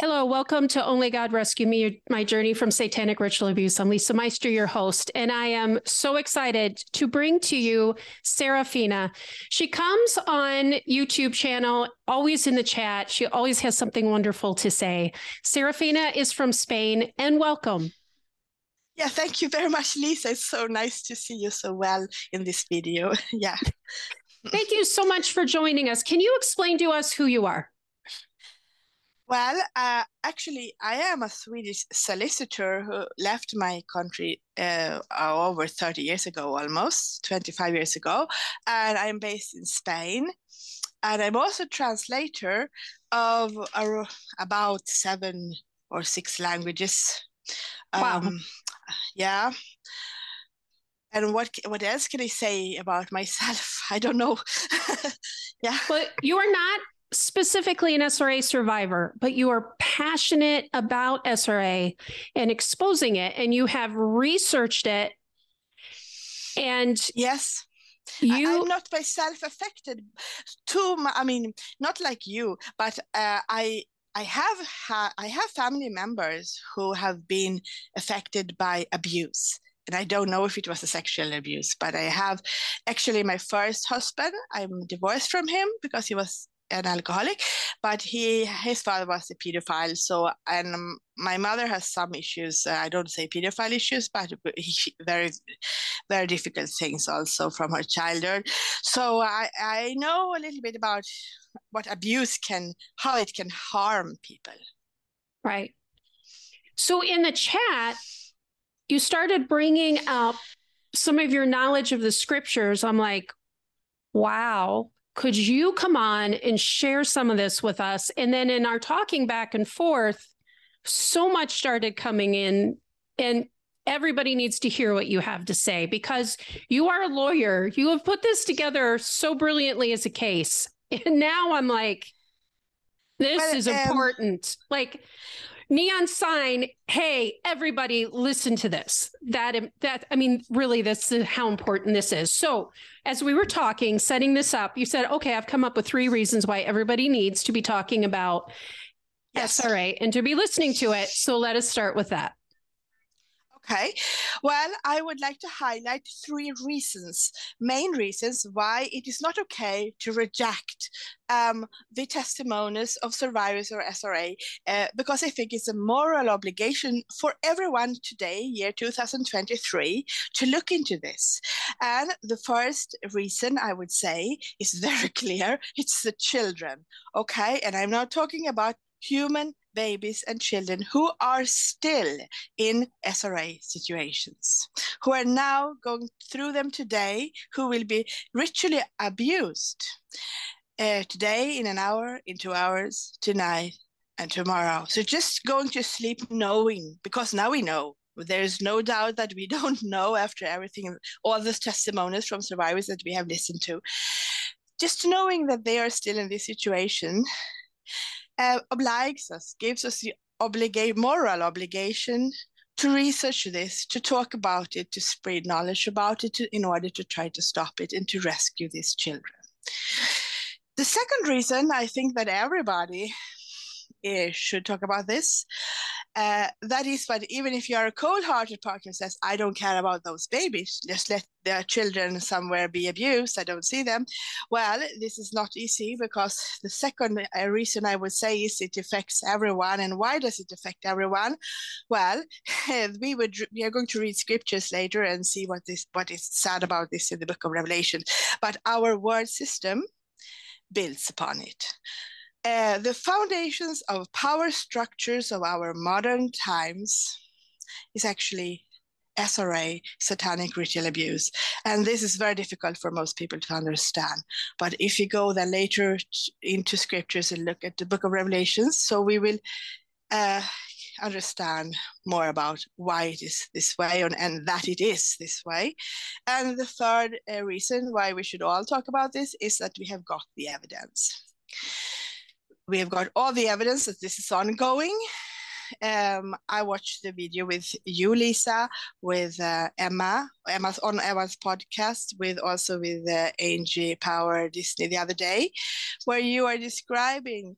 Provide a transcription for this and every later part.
Hello, welcome to Only God Rescue Me, my journey from satanic ritual abuse. I'm Lisa Meister, your host, and I am so excited to bring to you Serafina. She comes on YouTube channel, always in the chat. She always has something wonderful to say. Serafina is from Spain, and welcome. Yeah, thank you very much, Lisa. It's so nice to see you so well in this video. yeah. Thank you so much for joining us. Can you explain to us who you are? Well, uh, actually, I am a Swedish solicitor who left my country uh, over 30 years ago, almost 25 years ago, and I'm based in Spain. And I'm also translator of uh, about seven or six languages. Wow. Um, yeah. And what what else can I say about myself? I don't know. yeah. But you are not specifically an SRA survivor, but you are passionate about SRA and exposing it, and you have researched it. And yes, you I, am not myself affected too much. I mean, not like you, but uh, I I have ha- I have family members who have been affected by abuse. And I don't know if it was a sexual abuse, but I have actually my first husband. I'm divorced from him because he was an alcoholic, but he his father was a pedophile. So and my mother has some issues. Uh, I don't say pedophile issues, but he, very very difficult things also from her childhood. So I I know a little bit about what abuse can how it can harm people. Right. So in the chat, you started bringing up some of your knowledge of the scriptures. I'm like, wow could you come on and share some of this with us? And then in our talking back and forth, so much started coming in, and everybody needs to hear what you have to say because you are a lawyer. You have put this together so brilliantly as a case. And now I'm like, this but, is um, important. Like, neon sign hey everybody listen to this. That that i mean really this is how important this is. So as we were talking setting this up you said okay i've come up with three reasons why everybody needs to be talking about yes. sra and to be listening to it. So let us start with that Okay, well, I would like to highlight three reasons, main reasons why it is not okay to reject um, the testimonies of survivors or SRA, uh, because I think it's a moral obligation for everyone today, year 2023, to look into this. And the first reason I would say is very clear it's the children. Okay, and I'm not talking about human babies and children who are still in SRA situations, who are now going through them today, who will be ritually abused uh, today, in an hour, in two hours, tonight, and tomorrow. So just going to sleep knowing, because now we know. There's no doubt that we don't know after everything, all these testimonies from survivors that we have listened to. Just knowing that they are still in this situation uh, obliges us, gives us the moral obligation to research this, to talk about it, to spread knowledge about it to, in order to try to stop it and to rescue these children. The second reason I think that everybody should talk about this. Uh, that is but even if you are a cold-hearted partner says i don't care about those babies. Just let their children somewhere be abused. I don't see them. Well this is not easy because the second uh, reason i would say is it affects everyone. And why does it affect everyone? Well we would we are going to read scriptures later and see what this what is said about this in the book of revelation. But our word system builds upon it uh, the foundations of power structures of our modern times is actually SRA, satanic ritual abuse. And this is very difficult for most people to understand. But if you go then later into scriptures and look at the book of Revelations, so we will uh, understand more about why it is this way and, and, that it is this way. And the third uh, reason why we should all talk about this is that we have got the evidence we have got all the evidence that this is ongoing. Um, I watched the video with you, Lisa, with uh, Emma, Emma's on Emma's podcast, with also with uh, Angie Power Disney the other day, where you are describing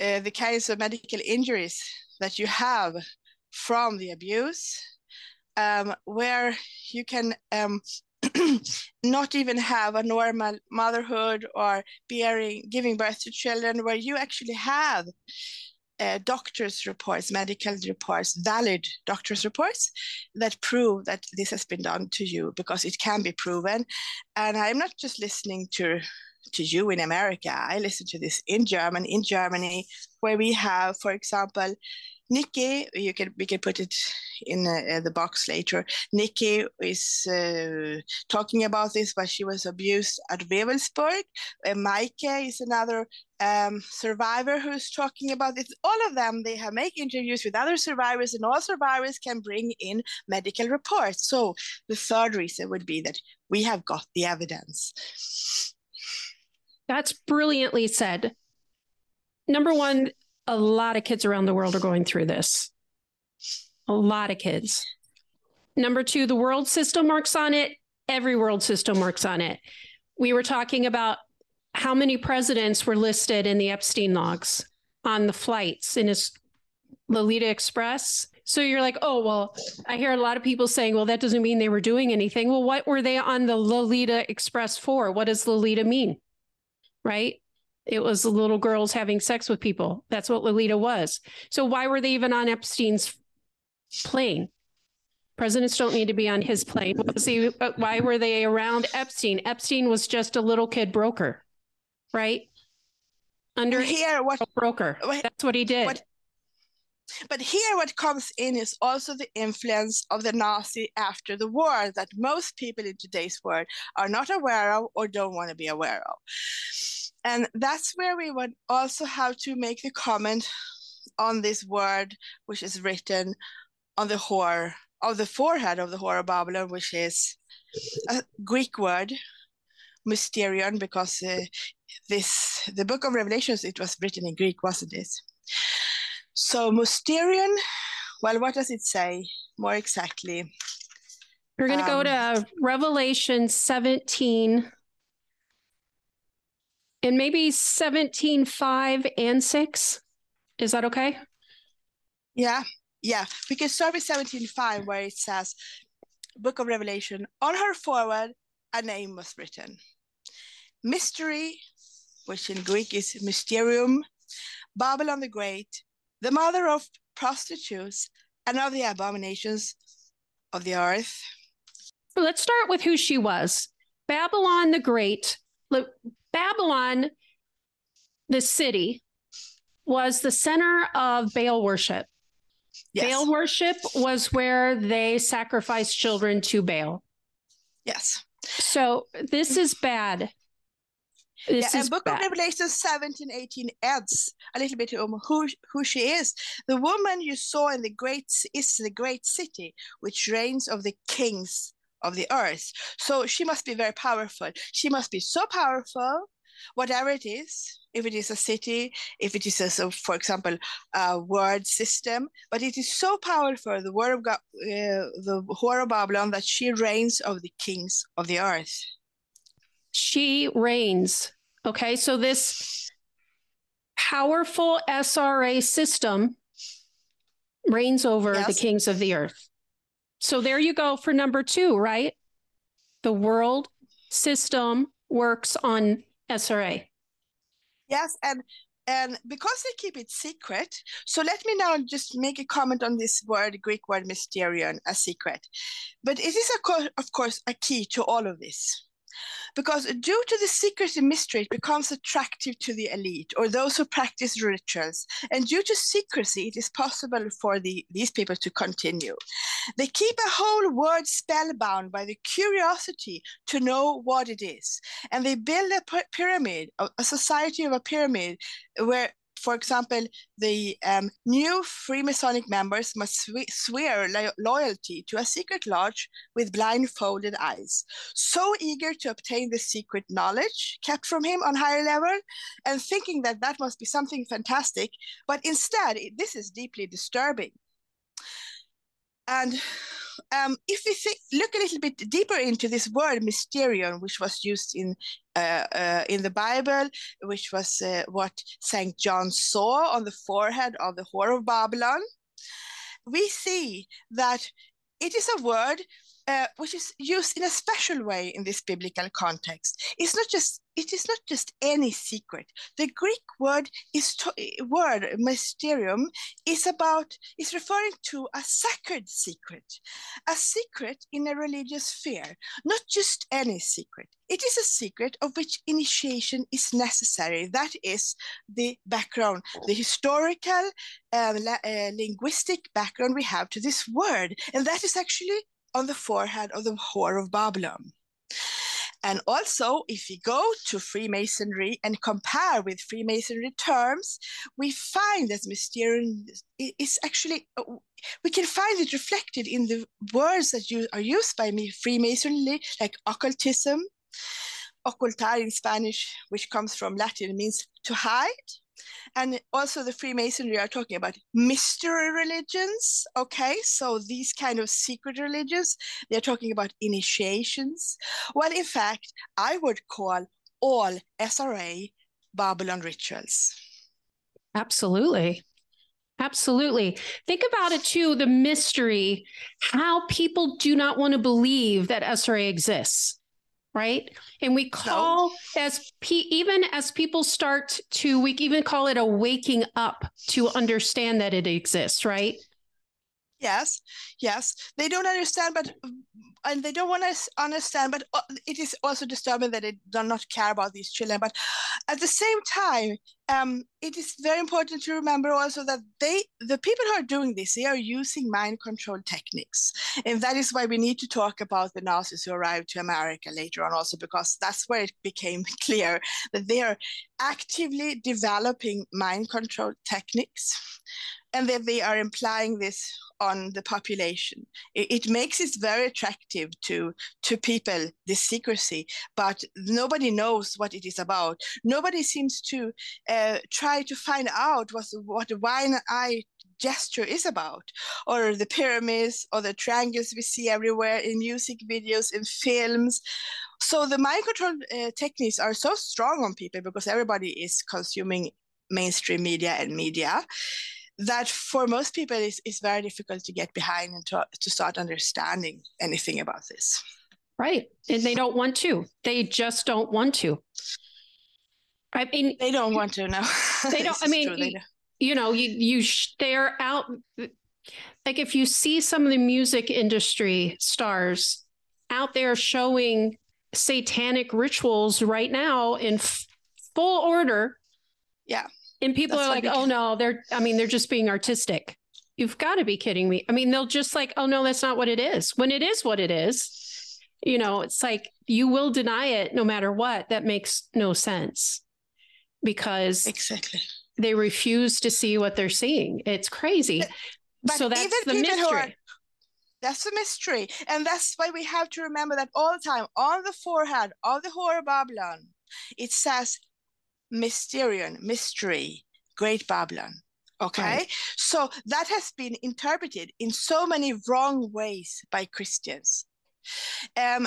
uh, the kinds of medical injuries that you have from the abuse, um, where you can um, not even have a normal motherhood or bearing, giving birth to children, where you actually have uh, doctors' reports, medical reports, valid doctors' reports that prove that this has been done to you because it can be proven. And I'm not just listening to to you in America. I listen to this in German, in Germany, where we have, for example, Nikki, you can we can put it in uh, the box later. Nikki is uh, talking about this, but she was abused at Wewelsburg. Uh, Mike is another um, survivor who's talking about this. All of them, they have make interviews with other survivors, and all survivors can bring in medical reports. So the third reason would be that we have got the evidence. That's brilliantly said. Number one, a lot of kids around the world are going through this. A lot of kids. Number two, the world system works on it. Every world system works on it. We were talking about how many presidents were listed in the Epstein logs on the flights in his Lolita Express. So you're like, oh, well, I hear a lot of people saying, well, that doesn't mean they were doing anything. Well, what were they on the Lolita Express for? What does Lolita mean? Right? It was little girls having sex with people. That's what Lolita was. So why were they even on Epstein's plane? Presidents don't need to be on his plane. See, uh, why were they around Epstein? Epstein was just a little kid broker, right? Under here, what broker? What, That's what he did. What, but here, what comes in is also the influence of the Nazi after the war that most people in today's world are not aware of or don't want to be aware of. And that's where we would also have to make the comment on this word, which is written on the whore, of the forehead of the whore of Babylon, which is a Greek word, mysterion, because uh, this the book of Revelations it was written in Greek, wasn't it? So mysterion, well, what does it say more exactly? We're going to um, go to Revelation 17, and maybe 17, 5 and 6. Is that okay? Yeah, yeah. We can start with 17, 5, where it says, Book of Revelation, on her forward, a name was written. Mystery, which in Greek is mysterium, Babylon the Great, the mother of prostitutes and of the abominations of the earth. Let's start with who she was. Babylon the Great Babylon, the city, was the center of Baal worship. Yes. Baal worship was where they sacrificed children to Baal. Yes. So this is bad. This yeah, and Book bad. of Revelation 17, 18 adds a little bit on who, who she is. The woman you saw in the great is the great city, which reigns of the kings of the earth. So she must be very powerful. She must be so powerful, whatever it is, if it is a city, if it is, a, so for example, a word system, but it is so powerful, the word of God, uh, the whore of Babylon, that she reigns of the kings of the earth. She reigns. Okay, so this powerful SRA system reigns over yes. the kings of the earth. So there you go for number two, right? The world system works on SRA. Yes, and and because they keep it secret, so let me now just make a comment on this word, Greek word mysterion, a secret. But it is, of course, a key to all of this because due to the secrecy mystery, it becomes attractive to the elite or those who practice rituals. And due to secrecy, it is possible for the, these people to continue. They keep a whole world spellbound by the curiosity to know what it is. And they build a pyramid, a society of a pyramid where for example, the um, new Freemasonic members must swear lo loyalty to a secret lodge with blindfolded eyes, so eager to obtain the secret knowledge kept from him on higher level, and thinking that that must be something fantastic, but instead, it, this is deeply disturbing. And um, if we look a little bit deeper into this word mysterion, which was used in uh, uh, in the Bible, which was uh, what Saint John saw on the forehead of the whore of Babylon, we see that it is a word uh, which is used in a special way in this biblical context. It's not just it is not just any secret. The Greek word is to, word mysterium is about is referring to a sacred secret, a secret in a religious sphere, not just any secret. It is a secret of which initiation is necessary. That is the background, the historical, um, uh, linguistic background we have to this word, and that is actually on the forehead of the whore of Babylon. And also, if we go to Freemasonry and compare with Freemasonry terms, we find that mysterium is actually, uh, we can find it reflected in the words that you, are used by me, Freemasonry, like occultism, ocultar in Spanish, which comes from Latin, means to hide and also the freemasonry are talking about mystery religions okay? So these kind of secret religions they're talking about initiations. Well in fact i would call all sra babylon rituals. Absolutely. Absolutely. Think about it too the mystery, how people do not want to believe that SRA exists right? And we call no. as pe- even as people start to we even call it a waking up to understand that it exists, right? Yes, yes. They don't understand, but and they don't want to understand. But uh, it is also disturbing that they do not care about these children. But at the same time, um, it is very important to remember also that they, the people who are doing this, they are using mind control techniques, and that is why we need to talk about the Nazis who arrived to America later on, also because that's where it became clear that they are actively developing mind control techniques and that they are implying this on the population. It, it, makes it very attractive to to people this secrecy, but nobody knows what it is about. Nobody seems to uh, try to find out what what the wine eye gesture is about, or the pyramids, or the triangles we see everywhere in music videos, in films. So the mind control uh, techniques are so strong on people because everybody is consuming mainstream media and media that for most people is, is very difficult to get behind and to, to start understanding anything about this. Right. And they don't want to. They just don't want to. I mean, they don't want to. No, they don't. I mean, you, you, know, you you they are out. Like if you see some of the music industry stars out there showing satanic rituals right now in f- full order. Yeah. And people That's are like, oh no, they're, I mean, they're just being artistic. You've got to be kidding me. I mean, they'll just like, oh no, that's not what it is. When it is what it is, you know, it's like you will deny it no matter what. That makes no sense because exactly they refuse to see what they're seeing. It's crazy. But so that's the mystery. Are, that's the mystery. And that's why we have to remember that all the time on the forehead of the whore Babylon, it says Mysterion, mystery, Great Babylon. Okay. Right. So that has been interpreted in so many wrong ways by Christians. Um,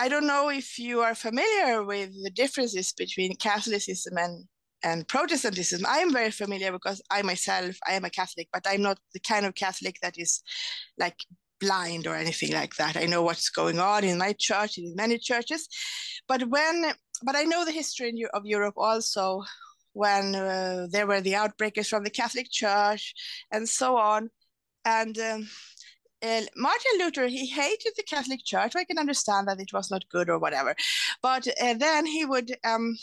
I don't know if you are familiar with the differences between Catholicism and, and Protestantism. I am very familiar because I myself, I am a Catholic, but I'm not the kind of Catholic that is like blind or anything like that. I know what's going on in my church and in many churches. But when but I know the history of Europe also when uh, there were the outbreakers from the Catholic Church and so on. And um, uh, Martin Luther, he hated the Catholic Church. I can understand that it was not good or whatever. But uh, then he would, um,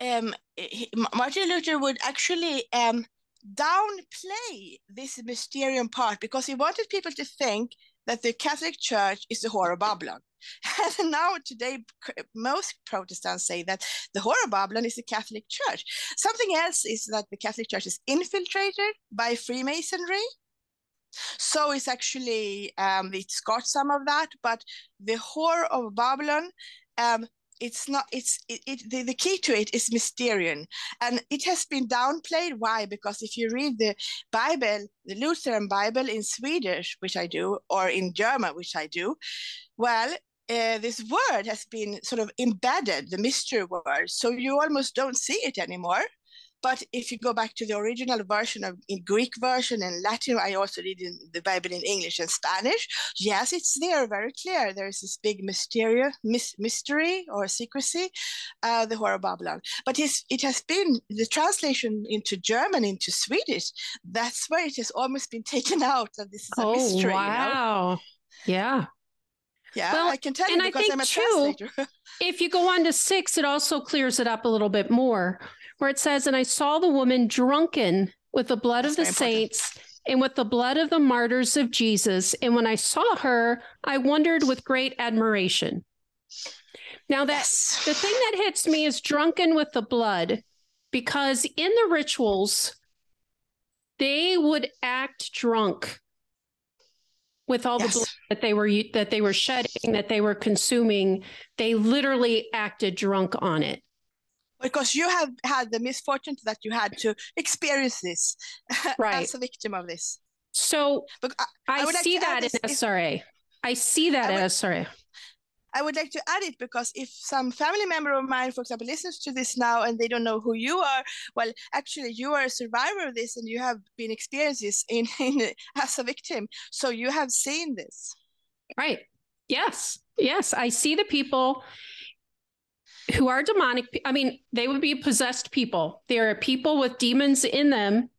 um, he, Martin Luther would actually um, downplay this mysterium part because he wanted people to think that the Catholic Church is the whore of Babylon. And now today, most Protestants say that the whore of Babylon is the Catholic Church. Something else is that the Catholic Church is infiltrated by Freemasonry. So it's actually, um, it's got some of that, but the whore of Babylon um, it's not it's it, it the, the key to it is mysterion and it has been downplayed why because if you read the bible the lutheran bible in swedish which i do or in german which i do well uh, this word has been sort of embedded the mystery word so you almost don't see it anymore but if you go back to the original version of in Greek version and Latin, I also read in the Bible in English and Spanish. Yes, it's there, very clear. There's this big mystery, mystery or secrecy, uh, the horror of Babylon. But it has been the translation into German, into Swedish. That's where it has almost been taken out. That this is a oh, mystery. Wow. You know? Yeah. Yeah, well, I can tell you because I'm a too, if you go on to six, it also clears it up a little bit more where it says, And I saw the woman drunken with the blood That's of the saints and with the blood of the martyrs of Jesus. And when I saw her, I wondered with great admiration. Now, that yes. the thing that hits me is drunken with the blood, because in the rituals, they would act drunk with all yes. the blood that they were that they were shedding, that they were consuming. They literally acted drunk on it because you have had the misfortune that you had to experience this right. as a victim of this. So but I, I, I see like that in SRA. I see that in SRA. I would like to add it because if some family member of mine, for example, listens to this now and they don't know who you are, well, actually, you are a survivor of this and you have been experienced this in, in as a victim. So you have seen this. Right. Yes. Yes. I see the people who are demonic. I mean, they would be possessed people. There are people with demons in them.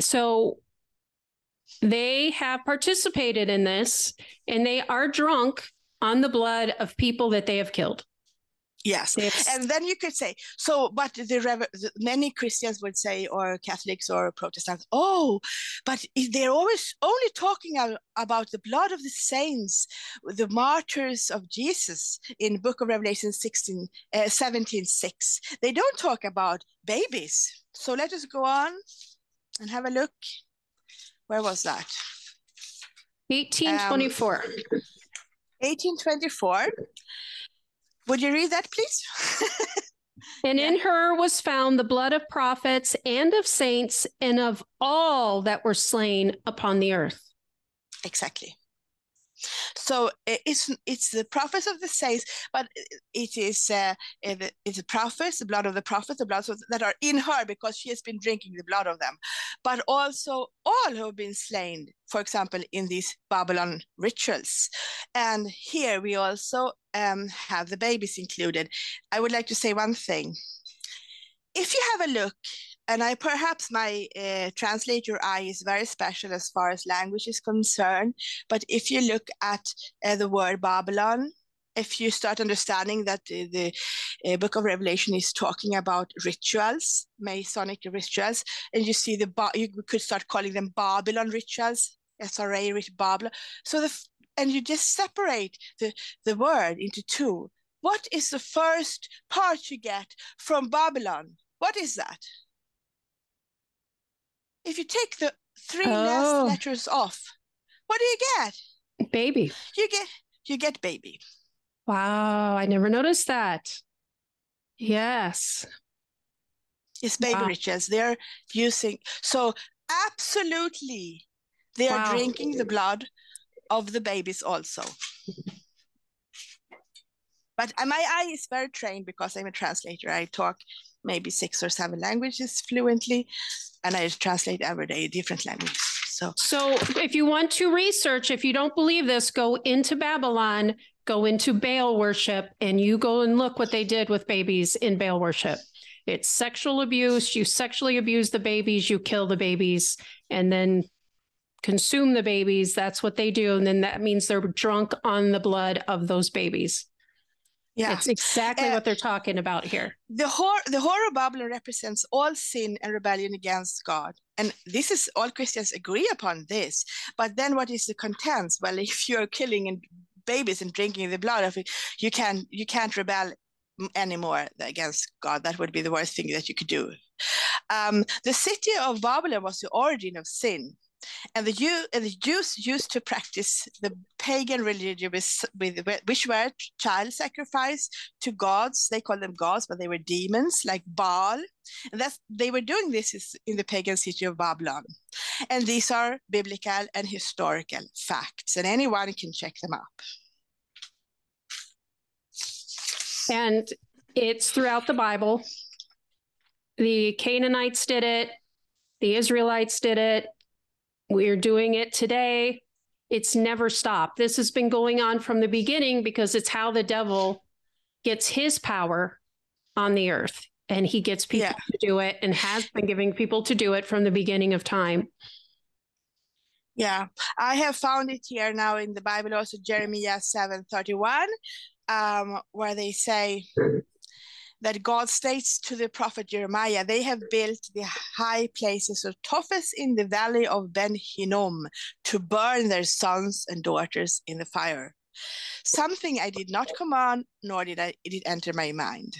So they have participated in this and they are drunk on the blood of people that they have killed. Yes, and then you could say so. But the, many Christians would say, or Catholics or Protestants, oh, but they're always only talking about the blood of the saints, the martyrs of Jesus in Book of Revelation 16, uh, 17, 6. They don't talk about babies. So let us go on and have a look. Where was that? 1824. Um, 1824. Would you read that, please? and in her was found the blood of prophets and of saints and of all that were slain upon the earth. Exactly. So it's it's the prophets of the saints, but it is uh, it's the prophets, the blood of the prophets, the blood that are in her because she has been drinking the blood of them, but also all who have been slain, for example, in these Babylon rituals. And here we also um, have the babies included. I would like to say one thing. If you have a look and I perhaps my uh, translator eye is very special as far as language is concerned. But if you look at uh, the word Babylon, if you start understanding that the, the uh, book of Revelation is talking about rituals, Masonic rituals, and you see the you could start calling them Babylon rituals, SRA rich Babylon. So the and you just separate the the word into two. What is the first part you get from Babylon? What is that? If you take the three oh. last letters off, what do you get? Baby. You get you get baby. Wow, I never noticed that. Yes. It's baby wow. riches. They're using so absolutely they are drinking the blood of the babies also. But uh, my eye is very trained because I'm a translator. I talk maybe six or seven languages fluently, and I translate every day different languages. So, so if you want to research, if you don't believe this, go into Babylon, go into Baal worship, and you go and look what they did with babies in Baal worship. It's sexual abuse. You sexually abuse the babies, you kill the babies, and then consume the babies. That's what they do. And then that means they're drunk on the blood of those babies. Yeah, it's exactly uh, what they're talking about here. The whore, the whore of Babylon represents all sin and rebellion against God, and this is all Christians agree upon this. But then, what is the contents? Well, if you're killing and babies and drinking the blood of it, you can you can't rebel anymore against God. That would be the worst thing that you could do. Um, the city of Babylon was the origin of sin. And the, Jew, and the Jews used to practice the pagan religion with, with, which were child sacrifice to gods. They called them gods, but they were demons like Baal. And that's, they were doing this in the pagan city of Babylon. And these are biblical and historical facts, and anyone can check them up. And it's throughout the Bible. The Canaanites did it, the Israelites did it, we're doing it today. It's never stopped. This has been going on from the beginning because it's how the devil gets his power on the earth. And he gets people yeah. to do it and has been giving people to do it from the beginning of time. Yeah, I have found it here now in the Bible, also Jeremiah 7 31, um, where they say, that God states to the prophet Jeremiah, they have built the high places of Topheth in the valley of Ben Hinnom to burn their sons and daughters in the fire. Something I did not command, nor did I, it enter my mind.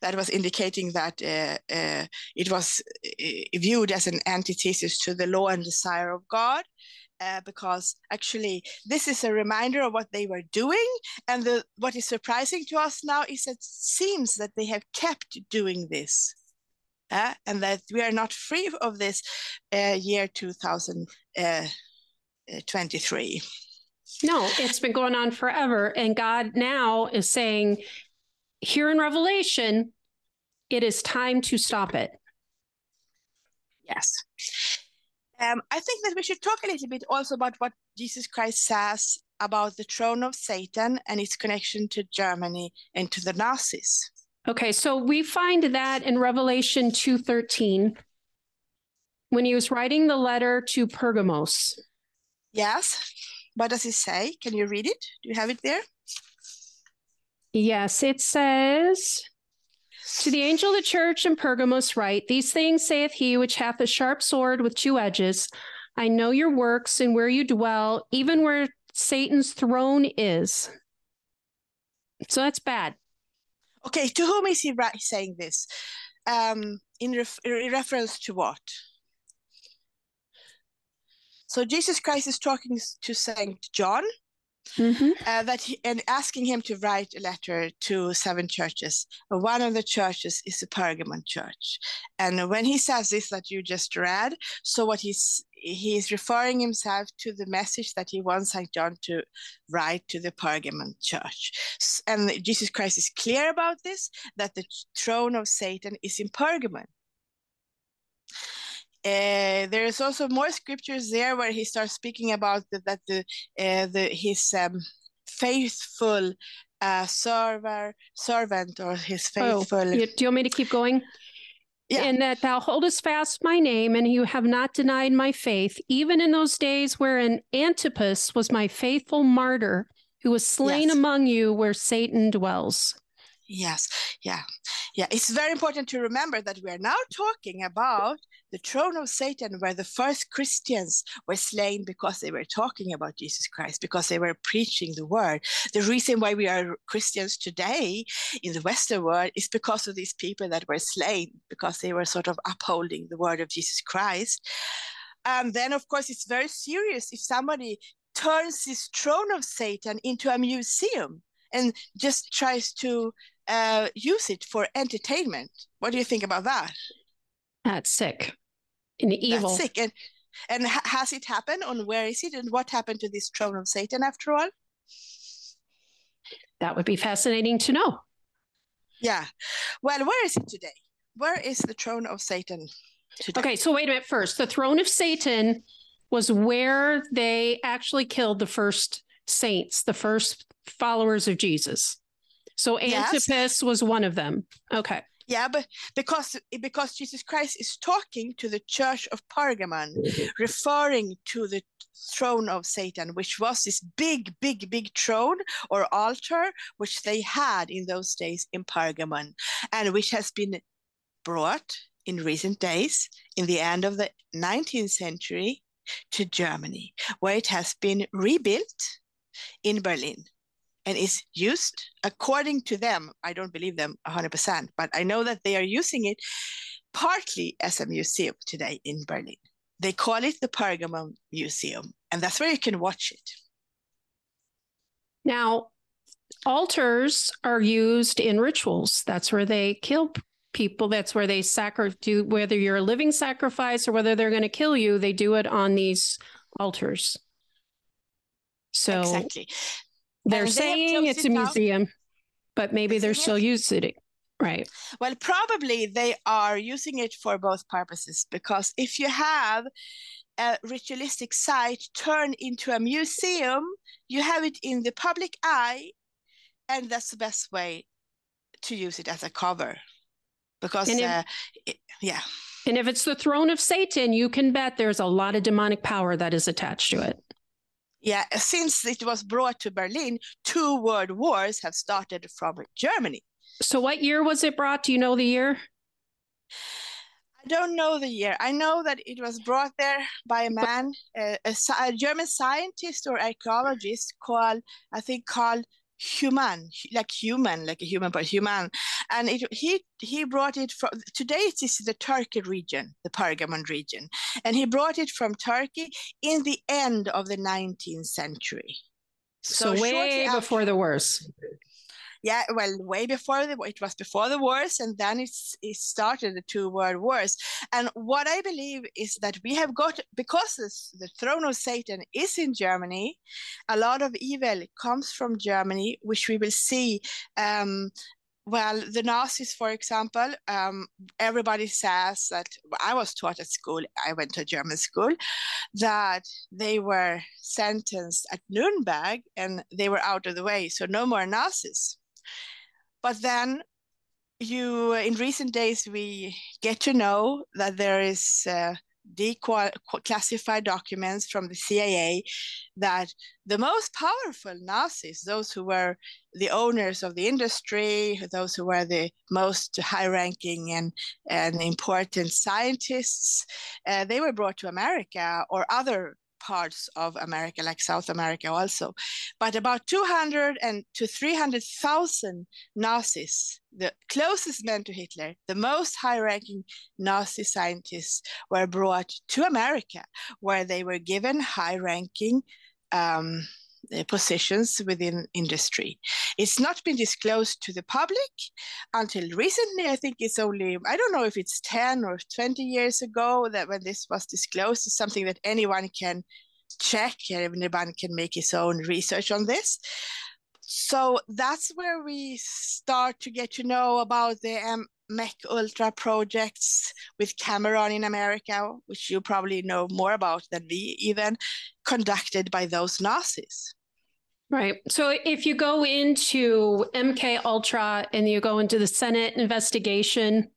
That was indicating that uh, uh, it was uh, viewed as an antithesis to the law and desire of God, uh, because actually this is a reminder of what they were doing. And the, what is surprising to us now is that it seems that they have kept doing this uh, and that we are not free of this uh, year 2023 uh, no it's been going on forever and god now is saying here in revelation it is time to stop it. Yes um, I think that we should talk a little bit also about what Jesus Christ says about the throne of Satan and its connection to Germany and to the Nazis. Okay, so we find that in Revelation 2:13 when he was writing the letter to Pergamos. Yes. What does it say? Can you read it? Do you have it there? Yes, it says to the angel of the church in Pergamos, write These things saith he which hath a sharp sword with two edges. I know your works and where you dwell, even where Satan's throne is. So that's bad. Okay, to whom is he saying this? Um, in, ref- in reference to what? So Jesus Christ is talking to Saint John, Mm-hmm. Uh, that he, and asking him to write a letter to seven churches. One of the churches is the Pergamon church, and when he says this that you just read, so what he's he's referring himself to the message that he wants Saint John to write to the Pergamon church, and Jesus Christ is clear about this that the throne of Satan is in Pergamon. Uh, there is also more scriptures there where he starts speaking about the, that the uh, the his um, faithful uh, server servant or his faithful. Oh, do you want me to keep going? Yeah. And that thou holdest fast my name, and you have not denied my faith, even in those days wherein Antipas was my faithful martyr, who was slain yes. among you where Satan dwells. Yes, yeah, yeah. It's very important to remember that we are now talking about the throne of Satan, where the first Christians were slain because they were talking about Jesus Christ, because they were preaching the word. The reason why we are Christians today in the Western world is because of these people that were slain, because they were sort of upholding the word of Jesus Christ. And then, of course, it's very serious if somebody turns this throne of Satan into a museum and just tries to uh, use it for entertainment. What do you think about that? That's sick and evil. That's sick. And, and has it happened? And where is it? And what happened to this throne of Satan after all? That would be fascinating to know. Yeah. Well, where is it today? Where is the throne of Satan today? Okay, so wait a minute first. The throne of Satan was where they actually killed the first saints, the first followers of Jesus. So Antipas yes. was one of them. Okay. Yeah, but because because Jesus Christ is talking to the church of Pergamon, mm-hmm. referring to the throne of Satan, which was this big, big, big throne or altar which they had in those days in Pergamon, and which has been brought in recent days, in the end of the 19th century, to Germany, where it has been rebuilt in Berlin and is used according to them. I don't believe them 100%, but I know that they are using it partly as a museum today in Berlin. They call it the Pergamon Museum, and that's where you can watch it. Now, altars are used in rituals. That's where they kill people. That's where they sacrifice, do whether you're a living sacrifice or whether they're going to kill you, they do it on these altars. So exactly. They're And they saying closed it's a it museum, but maybe they're still using it. Right. Well, probably they are using it for both purposes because if you have a ritualistic site turned into a museum, you have it in the public eye, and that's the best way to use it as a cover. Because, if- uh, it- yeah, And if it's the throne of Satan, you can bet there's a lot of demonic power that is attached to it. Yeah, since it was brought to Berlin, two world wars have started from Germany. So, what year was it brought? Do you know the year? I don't know the year. I know that it was brought there by a man, a, sci- a German scientist or archaeologist called, I think, called Humann, like human, like a human, but human. And it, he he brought it from. Today it is the Turkey region, the Pergamon region, and he brought it from Turkey in the end of the 19th century. So, shortly way after- before the wars. Yeah, well, way before the it was before the wars, and then it's it started the two world wars. And what I believe is that we have got because this, the throne of Satan is in Germany, a lot of evil comes from Germany, which we will see. Um, well, the Nazis, for example, um, everybody says that I was taught at school, I went to German school, that they were sentenced at Nuremberg and they were out of the way, so no more Nazis. But then you, in recent days, we get to know that there is uh, declassified documents from the CIA that the most powerful Nazis, those who were the owners of the industry, those who were the most high-ranking and, and important scientists, uh, they were brought to America or other parts of America, like South America also. But about 200 and to 300,000 Nazis, the closest men to Hitler, the most high-ranking Nazi scientists were brought to America, where they were given high-ranking um, positions within industry. It's not been disclosed to the public until recently. I think it's only, I don't know if it's 10 or 20 years ago that when this was disclosed, it's something that anyone can check, and anyone can make his own research on this. So that's where we start to get to know about the um, MK Ultra projects with Cameron in America, which you probably know more about than me, even conducted by those Nazis. Right. So if you go into MK Ultra and you go into the Senate investigation,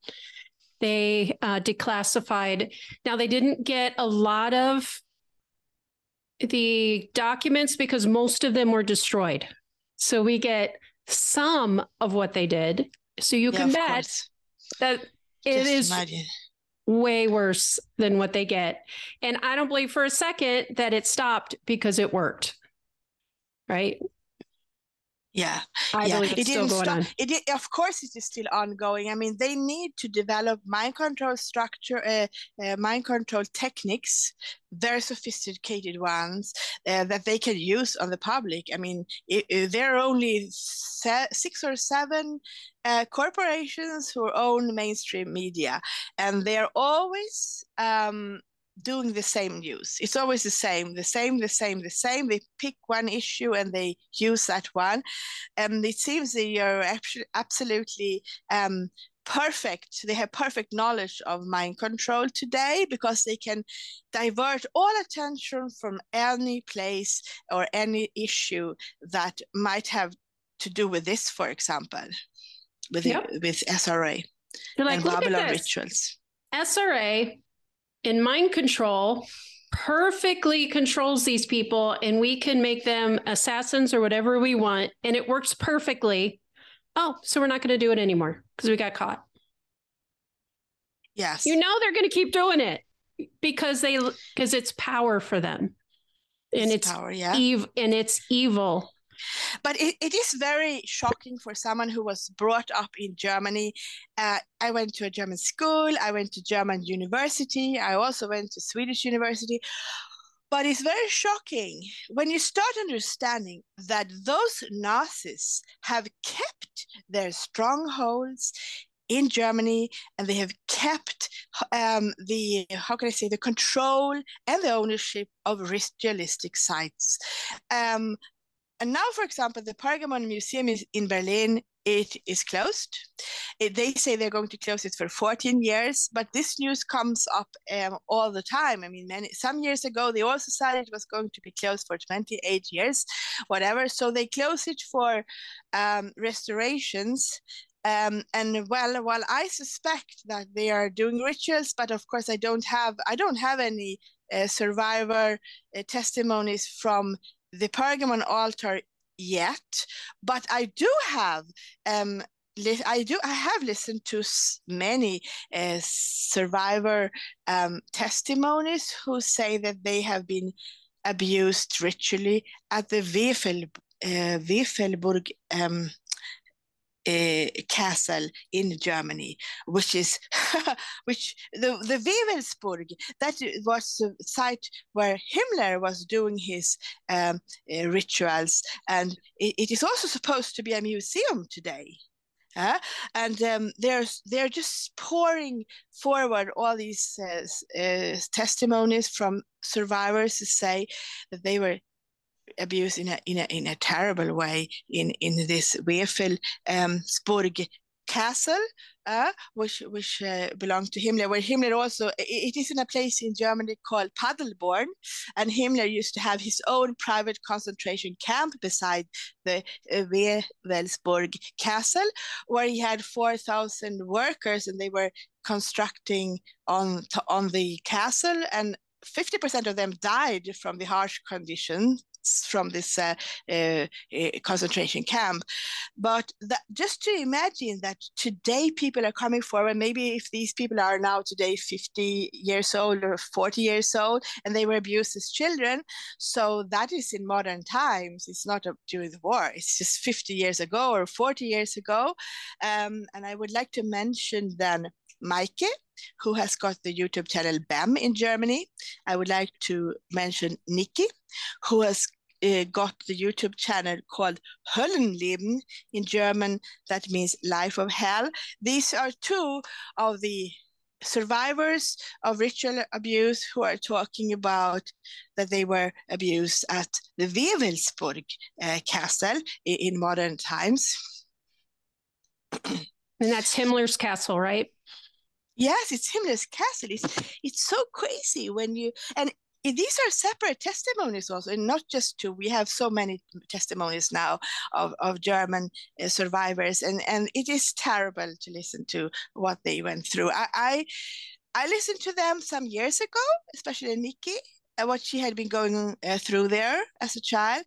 they uh, declassified. Now they didn't get a lot of the documents because most of them were destroyed. So we get some of what they did. So you Yeah, can bet course. that it Just is imagine. way worse than what they get. And I don't believe for a second that it stopped because it worked. Right. Yeah, I yeah. it still didn't stop. It did, of course, it is still ongoing. I mean, they need to develop mind control structure, uh, uh, mind control techniques, very sophisticated ones uh, that they can use on the public. I mean, i i- there are only se- six or seven uh, corporations who own mainstream media, and they're always um, doing the same news. It's always the same, the same, the same, the same. They pick one issue and they use that one. And it seems they are absolutely um, perfect. They have perfect knowledge of mind control today because they can divert all attention from any place or any issue that might have to do with this, for example, with, Yep. with SRA They're like, and look Babylon at this. rituals. SRA in mind control perfectly controls these people and we can make them assassins or whatever we want and it works perfectly. Oh, so we're not going to do it anymore because we got caught. Yes. You know they're going to keep doing it because they because it's power for them. And it's power, yeah. ev- and it's evil. But it, it is very shocking for someone who was brought up in Germany. Uh, I went to a German school, I went to German university, I also went to Swedish university. But it's very shocking when you start understanding that those Nazis have kept their strongholds in Germany, and they have kept um, the how can I say the control and the ownership of ritualistic sites. Um, and now, for example, the Pergamon Museum is in Berlin. It is closed. It, they say they're going to close it for 14 years, but this news comes up um, all the time. I mean, many, some years ago, they also said it was going to be closed for 28 years, whatever. So they close it for um, restorations um, and well, while I suspect that they are doing rituals, but of course I don't have I don't have any uh, survivor uh, testimonies from the Pergamon altar yet, but I do have um, I do I have listened to many uh, survivor um, testimonies who say that they have been abused ritually at the uh, Wewelsburg um, castle in Germany, which is which the the Wewelsburg that was the site where Himmler was doing his um, uh, rituals, and it, it is also supposed to be a museum today. Uh, and um, they're they're just pouring forward all these uh, uh, testimonies from survivors to say that they were abuse in a in a in a terrible way in in this Wefel um, castle, uh, which which uh, belonged to Himmler. Where Himmler also it, it is in a place in Germany called Paderborn, and Himmler used to have his own private concentration camp beside the uh, Wewelsburg castle, where he had four thousand workers, and they were constructing on on the castle and 50% of them died from the harsh conditions from this uh, uh, uh, concentration camp. But that, just to imagine that today people are coming forward, maybe if these people are now today 50 years old or 40 years old and they were abused as children, so that is in modern times. It's not during the war, it's just 50 years ago or 40 years ago. Um, and I would like to mention then Maike, who has got the YouTube channel BAM in Germany. I would like to mention Nikki, who has uh, got the YouTube channel called Höllenleben in German. That means life of hell. These are two of the survivors of ritual abuse who are talking about that they were abused at the Wewelsburg uh, castle in, in modern times. and that's Himmler's castle, right? Yes, it's Himmler's castle. It's it's so crazy when you and these are separate testimonies also and not just two we have so many testimonies now of, of german uh, survivors and and it is terrible to listen to what they went through i i, I listened to them some years ago especially nikki and what she had been going uh, through there as a child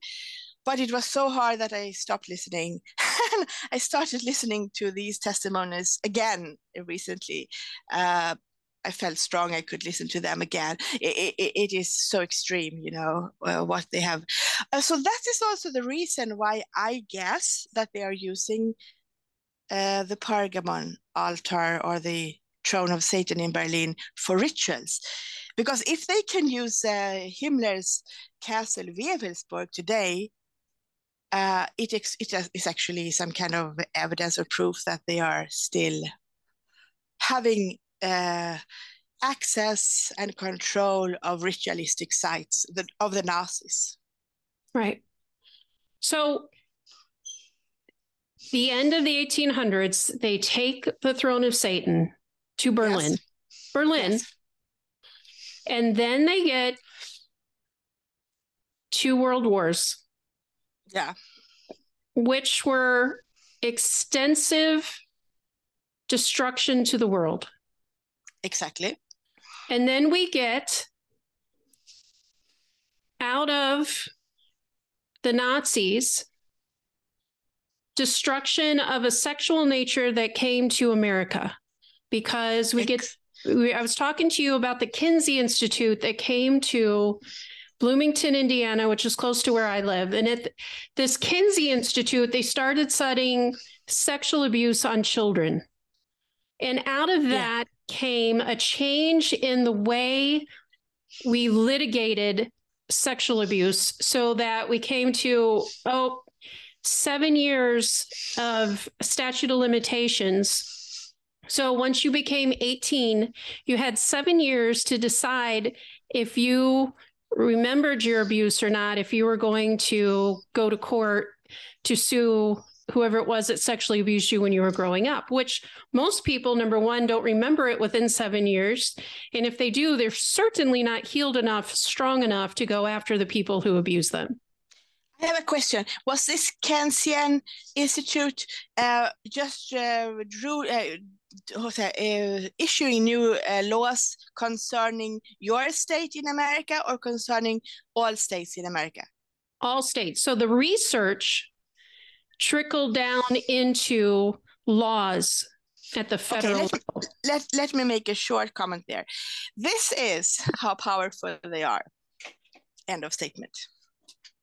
but it was so hard that I stopped listening. I started listening to these testimonies again recently. Uh, I felt strong I could listen to them again. It, it, it is so extreme, you know, uh, what they have. Uh, so that is also the reason why I guess that they are using uh, the Pergamon altar or the throne of Satan in Berlin for rituals. Because if they can use uh, Himmler's castle Wewelsburg today uh, it, ex- it is actually some kind of evidence or proof that they are still having uh, access and control of ritualistic sites that, of the Nazis. Right. So, the end of the 1800s, they take the throne of Satan to Berlin. Yes. Berlin. Yes. And then they get two world wars yeah. Which were extensive destruction to the world. Exactly. And then we get out of the Nazis destruction of a sexual nature that came to America because we get I was talking to you about the Kinsey Institute that came to Bloomington, Indiana, which is close to where I live. And at this Kinsey Institute, they started studying sexual abuse on children. And out of that yeah. came a change in the way we litigated sexual abuse so that we came to, oh, seven years of statute of limitations. So once you became 18, you had seven years to decide if you remembered your abuse or not, if you were going to go to court to sue whoever it was that sexually abused you when you were growing up, which most people, number one, don't remember it within seven years. And if they do, they're certainly not healed enough, strong enough to go after the people who abuse them. I have a question. Was this Keynesian Institute uh, just uh, drew, uh, uh, issuing new uh, laws concerning your state in America or concerning all states in America? All states. So the research trickled down into laws at the federal okay, let, level. Let, let me make a short comment there. This is how powerful they are. End of statement.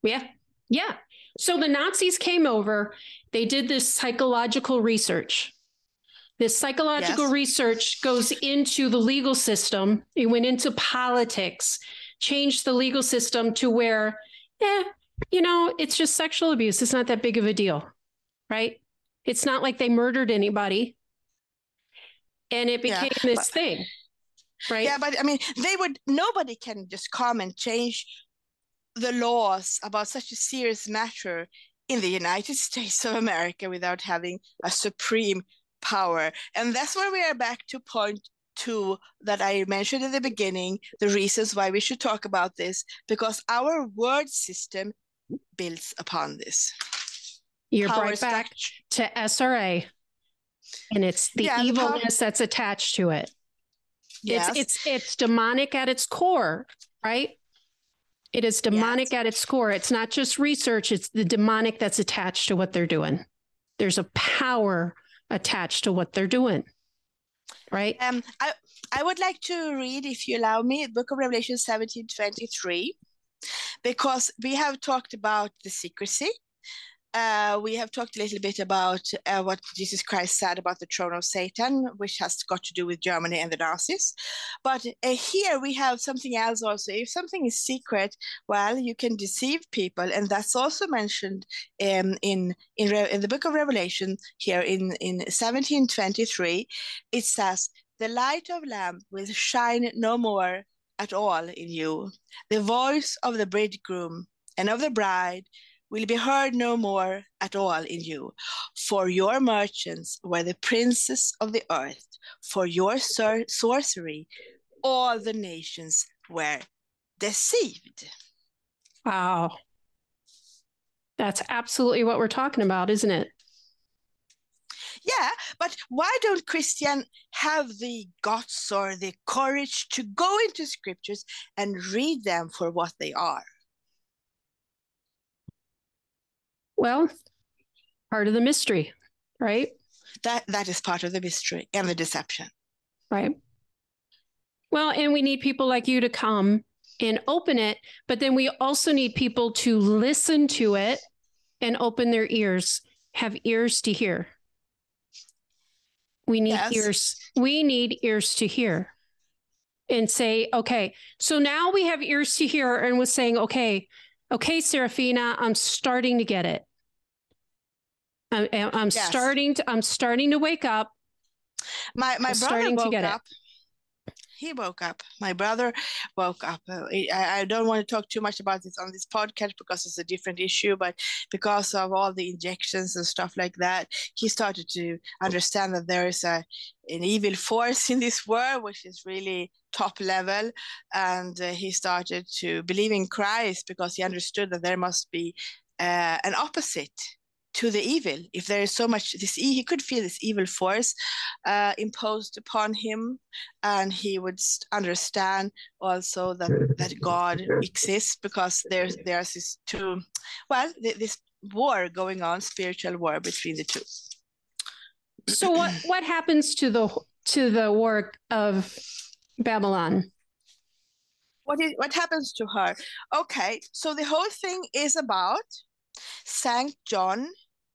Yeah. Yeah. So the Nazis came over, they did this psychological research. This psychological yes. research goes into the legal system. It went into politics, changed the legal system to where, eh, you know, it's just sexual abuse. It's not that big of a deal, right? It's not like they murdered anybody. And it became yeah, this but, thing, right? Yeah, but I mean, they would, nobody can just come and change the laws about such a serious matter in the United States of America without having a supreme power. And that's where we are back to point two that I mentioned in the beginning, the reasons why we should talk about this, because our word system builds upon this. You're power right back to SRA. And it's the yeah, evilness the that's attached to it. Yes. It's it's it's demonic at its core, right? It is demonic yes. at its core. It's not just research, it's the demonic that's attached to what they're doing. There's a power attached to what they're doing. Right? Um, I, I would like to read, if you allow me, Book of Revelation 17 23, because we have talked about the secrecy uh, we have talked a little bit about uh, what Jesus Christ said about the throne of Satan, which has got to do with Germany and the Nazis. But uh, here we have something else also. If something is secret, well, you can deceive people, and that's also mentioned um, in in, Re- in the book of Revelation here in in 1723. It says, "The light of lamp will shine no more at all in you. The voice of the bridegroom and of the bride." Will be heard no more at all in you. For your merchants were the princes of the earth, for your sor- sorcery, all the nations were deceived. Wow. That's absolutely what we're talking about, isn't it? Yeah, but why don't Christian have the guts or the courage to go into scriptures and read them for what they are? Well, part of the mystery, right? That that is part of the mystery and the deception. Right. Well, and we need people like you to come and open it, but then we also need people to listen to it and open their ears, have ears to hear. We need yes. ears. We need ears to hear and say, okay, so now we have ears to hear and was saying, okay, okay, Serafina, I'm starting to get it. I'm, I'm yes. starting to I'm starting to wake up. My my I'm brother woke up. It. He woke up. My brother woke up. Uh, I, I don't want to talk too much about this on this podcast because it's a different issue, but because of all the injections and stuff like that, he started to understand that there is a an evil force in this world, which is really top level. And uh, he started to believe in Christ because he understood that there must be uh, an opposite to the evil. If there is so much this he could feel this evil force uh, imposed upon him and he would understand also that that god exists because there's there's this two well this war going on spiritual war between the two. So what what happens to the to the whore of babylon? What is what happens to her? Okay, so the whole thing is about Saint John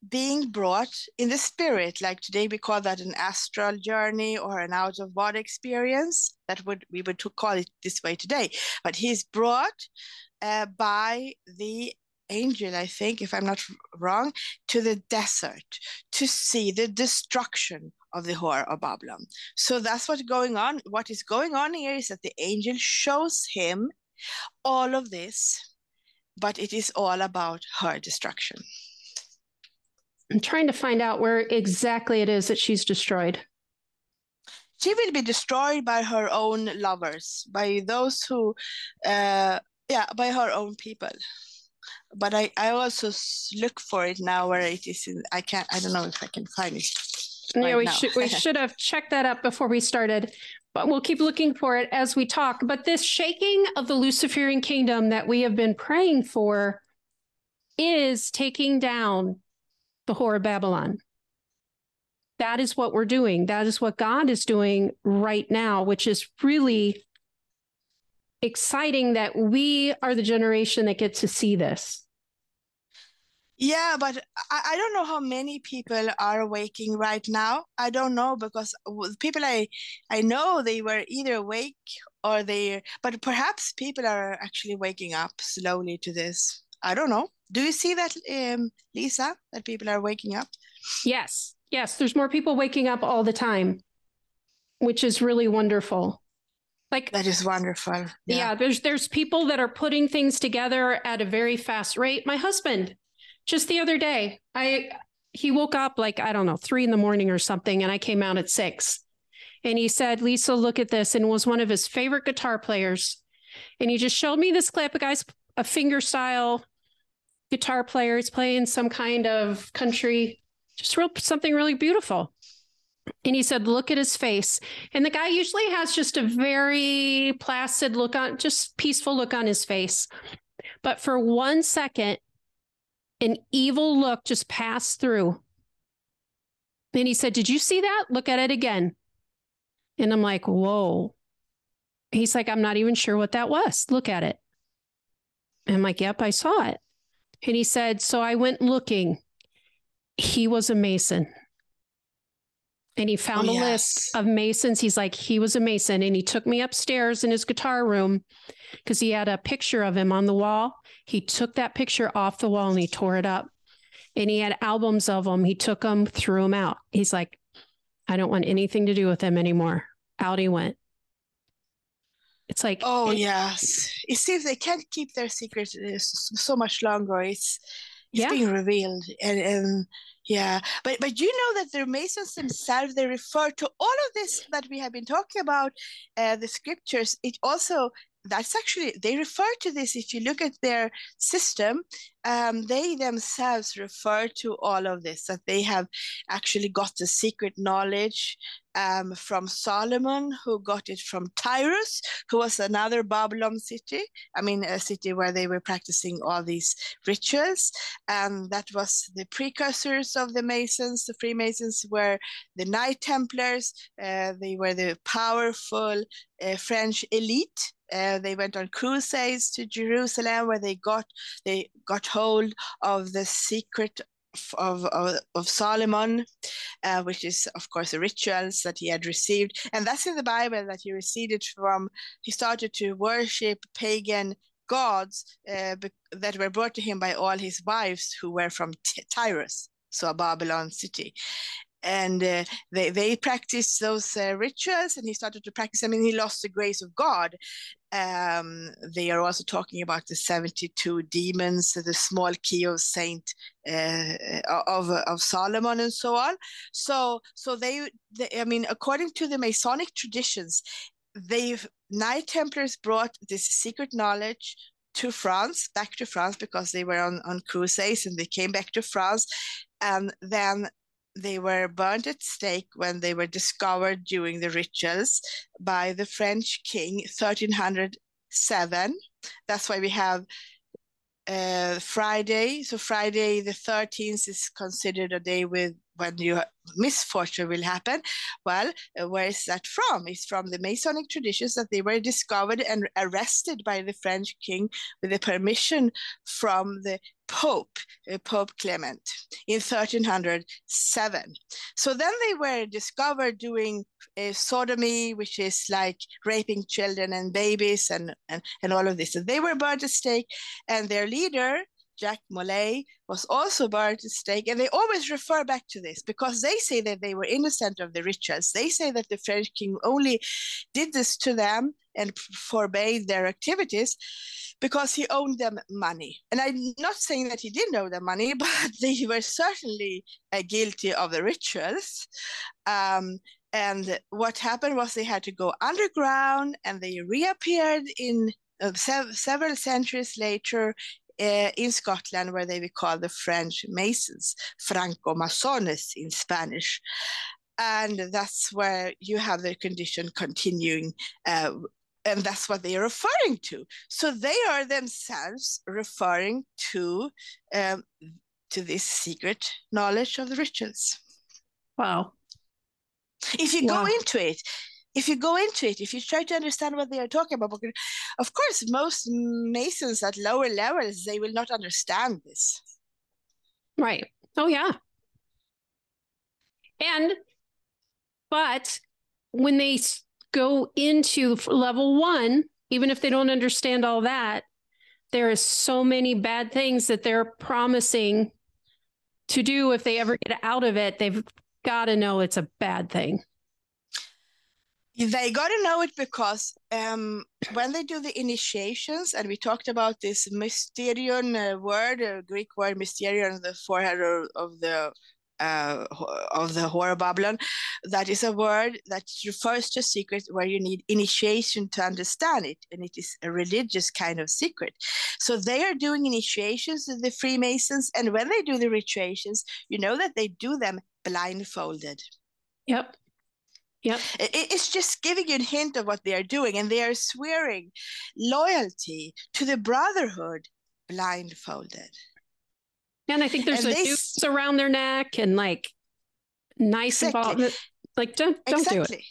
being brought in the spirit like today we call that an astral journey or an out of body experience that would we would call it this way today. But he's brought uh, by the angel i think if i'm not wrong to the desert to see the destruction of the whore of babylon. So that's what's going on. What is going on here is that the angel shows him all of this but it is all about her destruction I'm trying to find out where exactly it is that she's destroyed. She will be destroyed by her own lovers, by those who, uh, yeah, by her own people. But I, I also look for it now where it is. In, I can't. I don't know if I can find it. Right yeah, we should we should have checked that up before we started, but we'll keep looking for it as we talk. But this shaking of the Luciferian kingdom that we have been praying for is taking down the whore of Babylon. That is what we're doing. That is what God is doing right now, which is really exciting that we are the generation that gets to see this. Yeah, but I, I don't know how many people are waking right now. I don't know because people I I know they were either awake or they but perhaps people are actually waking up slowly to this. I don't know. Do you see that, um, Lisa, that people are waking up? Yes. Yes. There's more people waking up all the time, which is really wonderful. Like that is wonderful. Yeah. yeah, there's there's people that are putting things together at a very fast rate. My husband, just the other day, I he woke up like I don't know three in the morning or something, and I came out at six, and he said, "Lisa, look at this," and was one of his favorite guitar players, and he just showed me this clip. A guy's a finger style guitar player. He's playing some kind of country, just real something really beautiful. And he said, Look at his face. And the guy usually has just a very placid look on, just peaceful look on his face. But for one second, an evil look just passed through. And he said, Did you see that? Look at it again. And I'm like, Whoa. He's like, I'm not even sure what that was. Look at it. I'm like, Yep, I saw it. And he said, So I went looking. He was a Mason. And he found oh, a yes. list of Masons. He's like, he was a Mason. And he took me upstairs in his guitar room because he had a picture of him on the wall. He took that picture off the wall and he tore it up. And he had albums of them. He took them, threw them out. He's like, I don't want anything to do with them anymore. Out he went. It's like oh it, yes, it seems they can't keep their secrets uh, so much longer. It's it's yeah. being revealed, and, and yeah, but but you know that the Masons themselves they refer to all of this that we have been talking about, uh, the scriptures. It also that's actually they refer to this if you look at their system um, they themselves refer to all of this that they have actually got the secret knowledge um, from Solomon, who got it from Tyrus, who was another Babylon city. I mean, a city where they were practicing all these rituals. And that was the precursors of the Masons. The Freemasons were the Knight Templars. Uh, they were the powerful uh, French elite uh, they went on crusades to Jerusalem where they got they got hold of the secret of, of, of Solomon, uh, which is of course the rituals that he had received, and that's in the Bible that he received it from. He started to worship pagan gods uh, that were brought to him by all his wives who were from Tyrus, so a Babylon city and uh, they they practiced those uh, rituals and he started to practice. I mean he lost the grace of God. Um, they are also talking about the 72 demons the small key of saint uh, of of Solomon and so on. So so they, they I mean according to the Masonic traditions they Knight Templars brought this secret knowledge to France, back to France, because they were on, on crusades and they came back to France. And then they were burned at stake when they were discovered during the rituals by the French king 1307. That's why we have uh, Friday. So Friday the 13th is considered a day with when you misfortune will happen. Well, uh, where is that from? It's from the Masonic traditions that they were discovered and arrested by the French king with the permission from the Pope, uh, Pope Clement, in 1307. So then they were discovered doing uh, sodomy, which is like raping children and babies and, and, and all of this. So they were burned at stake, and their leader, Jacques Molay was also burned at stake. And they always refer back to this because they say that they were innocent of the rituals. They say that the French king only did this to them and forbade their activities because he owed them money. And I'm not saying that he didn't owe them money, but they were certainly uh, guilty of the rituals. Um, and what happened was they had to go underground and they reappeared in uh, several centuries later uh, in Scotland, where they were called the French Masons, Franco-Masones in Spanish. And that's where you have the condition continuing uh, and that's what they are referring to. So they are themselves referring to um, to this secret knowledge of the rituals. Wow! If you wow. go into it, if you go into it, if you try to understand what they are talking about, of course, most Masons at lower levels, they will not understand this. Right. Oh, yeah. And, but when they go into level one, even if they don't understand all that, there is so many bad things that they're promising to do if they ever get out of it. They've got to know it's a bad thing. They got to know it because um, when they do the initiations, and we talked about this mysterion uh, word, uh, Greek word mysterion, the forehead of, the uh, of the horror Babylon, that is a word that refers to a secret where you need initiation to understand it, and it is a religious kind of secret. So they are doing initiations of the Freemasons, and when they do the rituations, you know that they do them blindfolded. Yep. Yep. It's just giving you a hint of what they are doing, and they are swearing loyalty to the brotherhood blindfolded. And I think there's and a noose around their neck and like nice exactly. Like don't don't exactly. do it.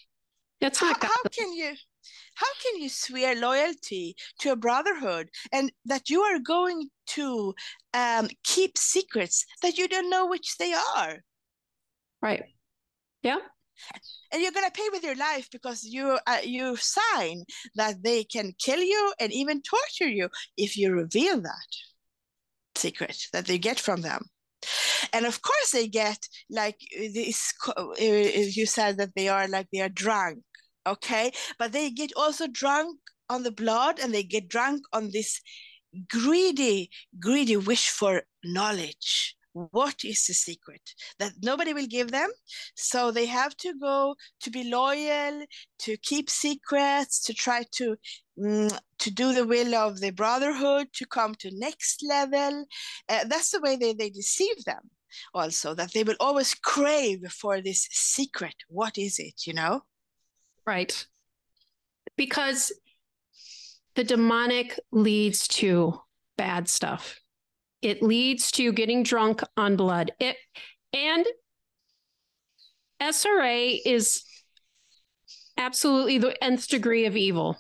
That's not how, how can you how can you swear loyalty to a brotherhood and that you are going to um, keep secrets that you don't know which they are? Right. Yeah and you're going to pay with your life because you uh, you sign that they can kill you and even torture you if you reveal that secret that they get from them. And of course they get like this uh, you said that they are like they are drunk okay? But they get also drunk on the blood and they get drunk on this greedy greedy wish for knowledge what is the secret that nobody will give them? So they have to go to be loyal to keep secrets to try to mm, to do the will of the brotherhood to come to next level. Uh, that's the way they, they deceive them also that they will always crave for this secret. What is it you know? Right. Because the demonic leads to bad stuff it leads to getting drunk on blood. It and SRA is absolutely the nth degree of evil.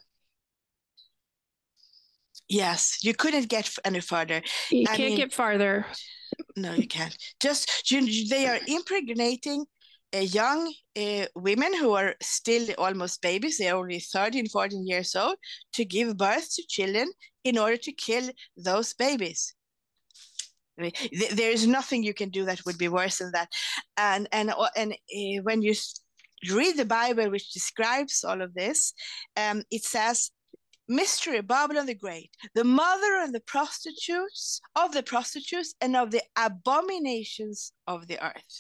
Yes, you couldn't get any further. You I can't mean, get farther. No, you can't. Just you, they are impregnating uh, young uh, women who are still almost babies. They're only 13, 14 years old to give birth to children in order to kill those babies. There is nothing you can do that would be worse than that. And and uh, and uh, when you read the Bible, which describes all of this, um, it says mystery babylon the great the mother and the prostitutes of the prostitutes and of the abominations of the earth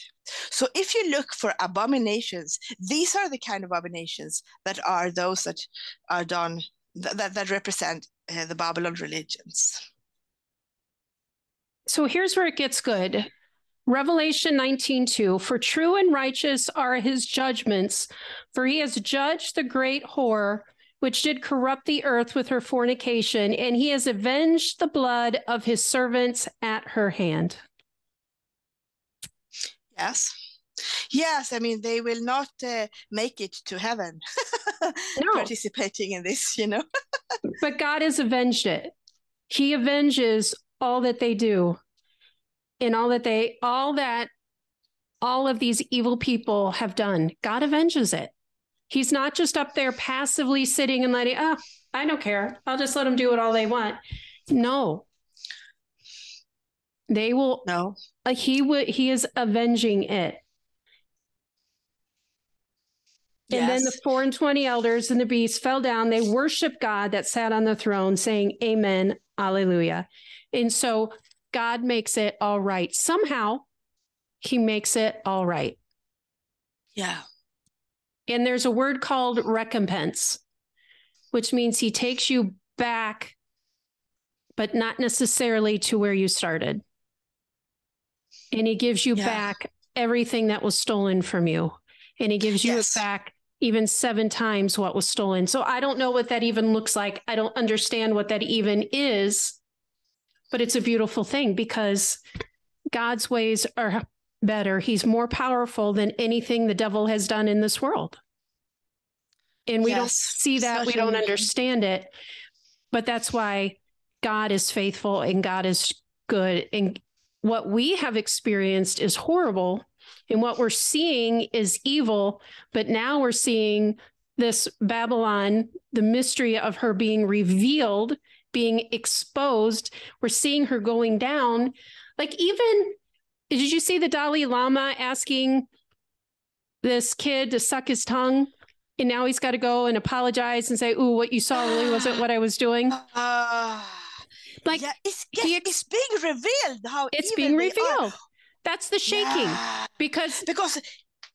so if you look for abominations these are the kind of abominations that are those that are done that, that, that represent uh, the babylon religions so here's where it gets good. Revelation 19:2 For true and righteous are his judgments for he has judged the great whore which did corrupt the earth with her fornication and he has avenged the blood of his servants at her hand. Yes. Yes, I mean they will not uh, make it to heaven No. participating in this, you know. but God has avenged it. He avenges all that they do and all that they, all that all of these evil people have done. God avenges it. He's not just up there passively sitting and letting, oh, I don't care. I'll just let them do it all they want. No. They will, No. uh, he would, he is avenging it. And then the four and 20 elders and the beast fell down. They worshiped God that sat on the throne, saying, Amen, Alleluia. And so God makes it all right. Somehow he makes it all right. Yeah. And there's a word called recompense, which means he takes you back, but not necessarily to where you started. And he gives you Yeah. back everything that was stolen from you. And he gives you Yes. it back even seven times what was stolen. So I don't know what that even looks like. I don't understand what that even is, but it's a beautiful thing because God's ways are better. He's more powerful than anything the devil has done in this world. And we don't see that, we don't understand it. But that's why God is faithful and God is good. And what we have experienced is horrible. And what we're seeing is evil. But now we're seeing this Babylon, the mystery of her being revealed, being exposed. We're seeing her going down. Like, even did you see the Dalai Lama asking this kid to suck his tongue? And now he's got to go and apologize and say, Ooh, what you saw really wasn't what I was doing. Ah. Like, yeah, it's, he it's being revealed how it's being revealed. That's the shaking Yeah. because because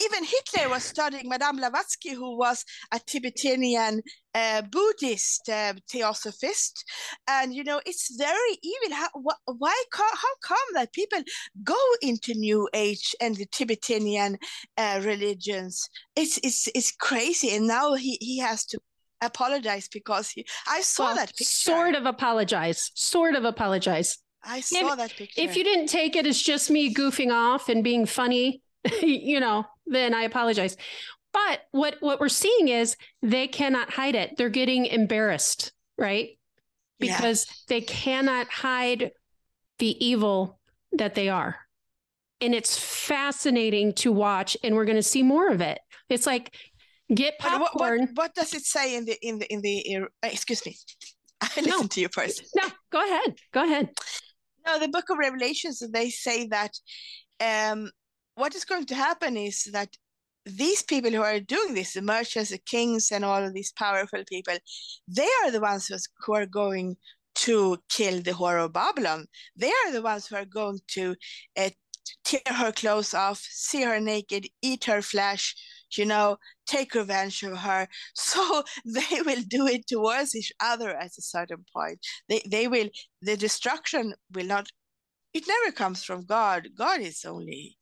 even Hitler was studying Madame Blavatsky, who was a Tibetan uh, Buddhist uh, theosophist, and you know it's very evil. How, wh- why? How come that people go into New Age and the Tibetan uh, religions? It's it's it's crazy, and now he he has to apologize because he. I saw well, that picture. sort of apologize, sort of apologize. I saw that picture. If you didn't take it as just me goofing off and being funny, you know, then I apologize. But what what we're seeing is they cannot hide it. They're getting embarrassed, right? Yeah. Because they cannot hide the evil that they are. And it's fascinating to watch and we're going to see more of it. It's like get But what, what, popcorn. what does it say in the in the in the uh, excuse me I listen to you first. No, go ahead. Go ahead. No, the book of Revelations they say that um what is going to happen is that these people who are doing this, the merchants, the kings, and all of these powerful people, they are the ones who, are going to kill the whore of Babylon. They are the ones who are going to uh, tear her clothes off, see her naked, eat her flesh, you know, take revenge of her. So they will do it towards each other at a certain point. They they will the destruction will not it never comes from God. God is only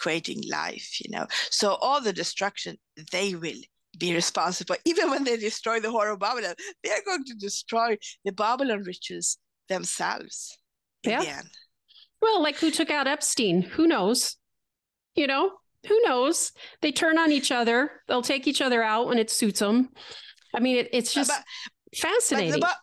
creating life, you know. So all the destruction they will be responsible. Even when they destroy the whore of Babylon, they are going to destroy the Babylon riches themselves in Yeah. the end. Well, like who took out Epstein? Who knows? You know, who knows? They turn on each other. They'll take each other out when it suits them. I mean, it, it's just But- But fascinating. the, but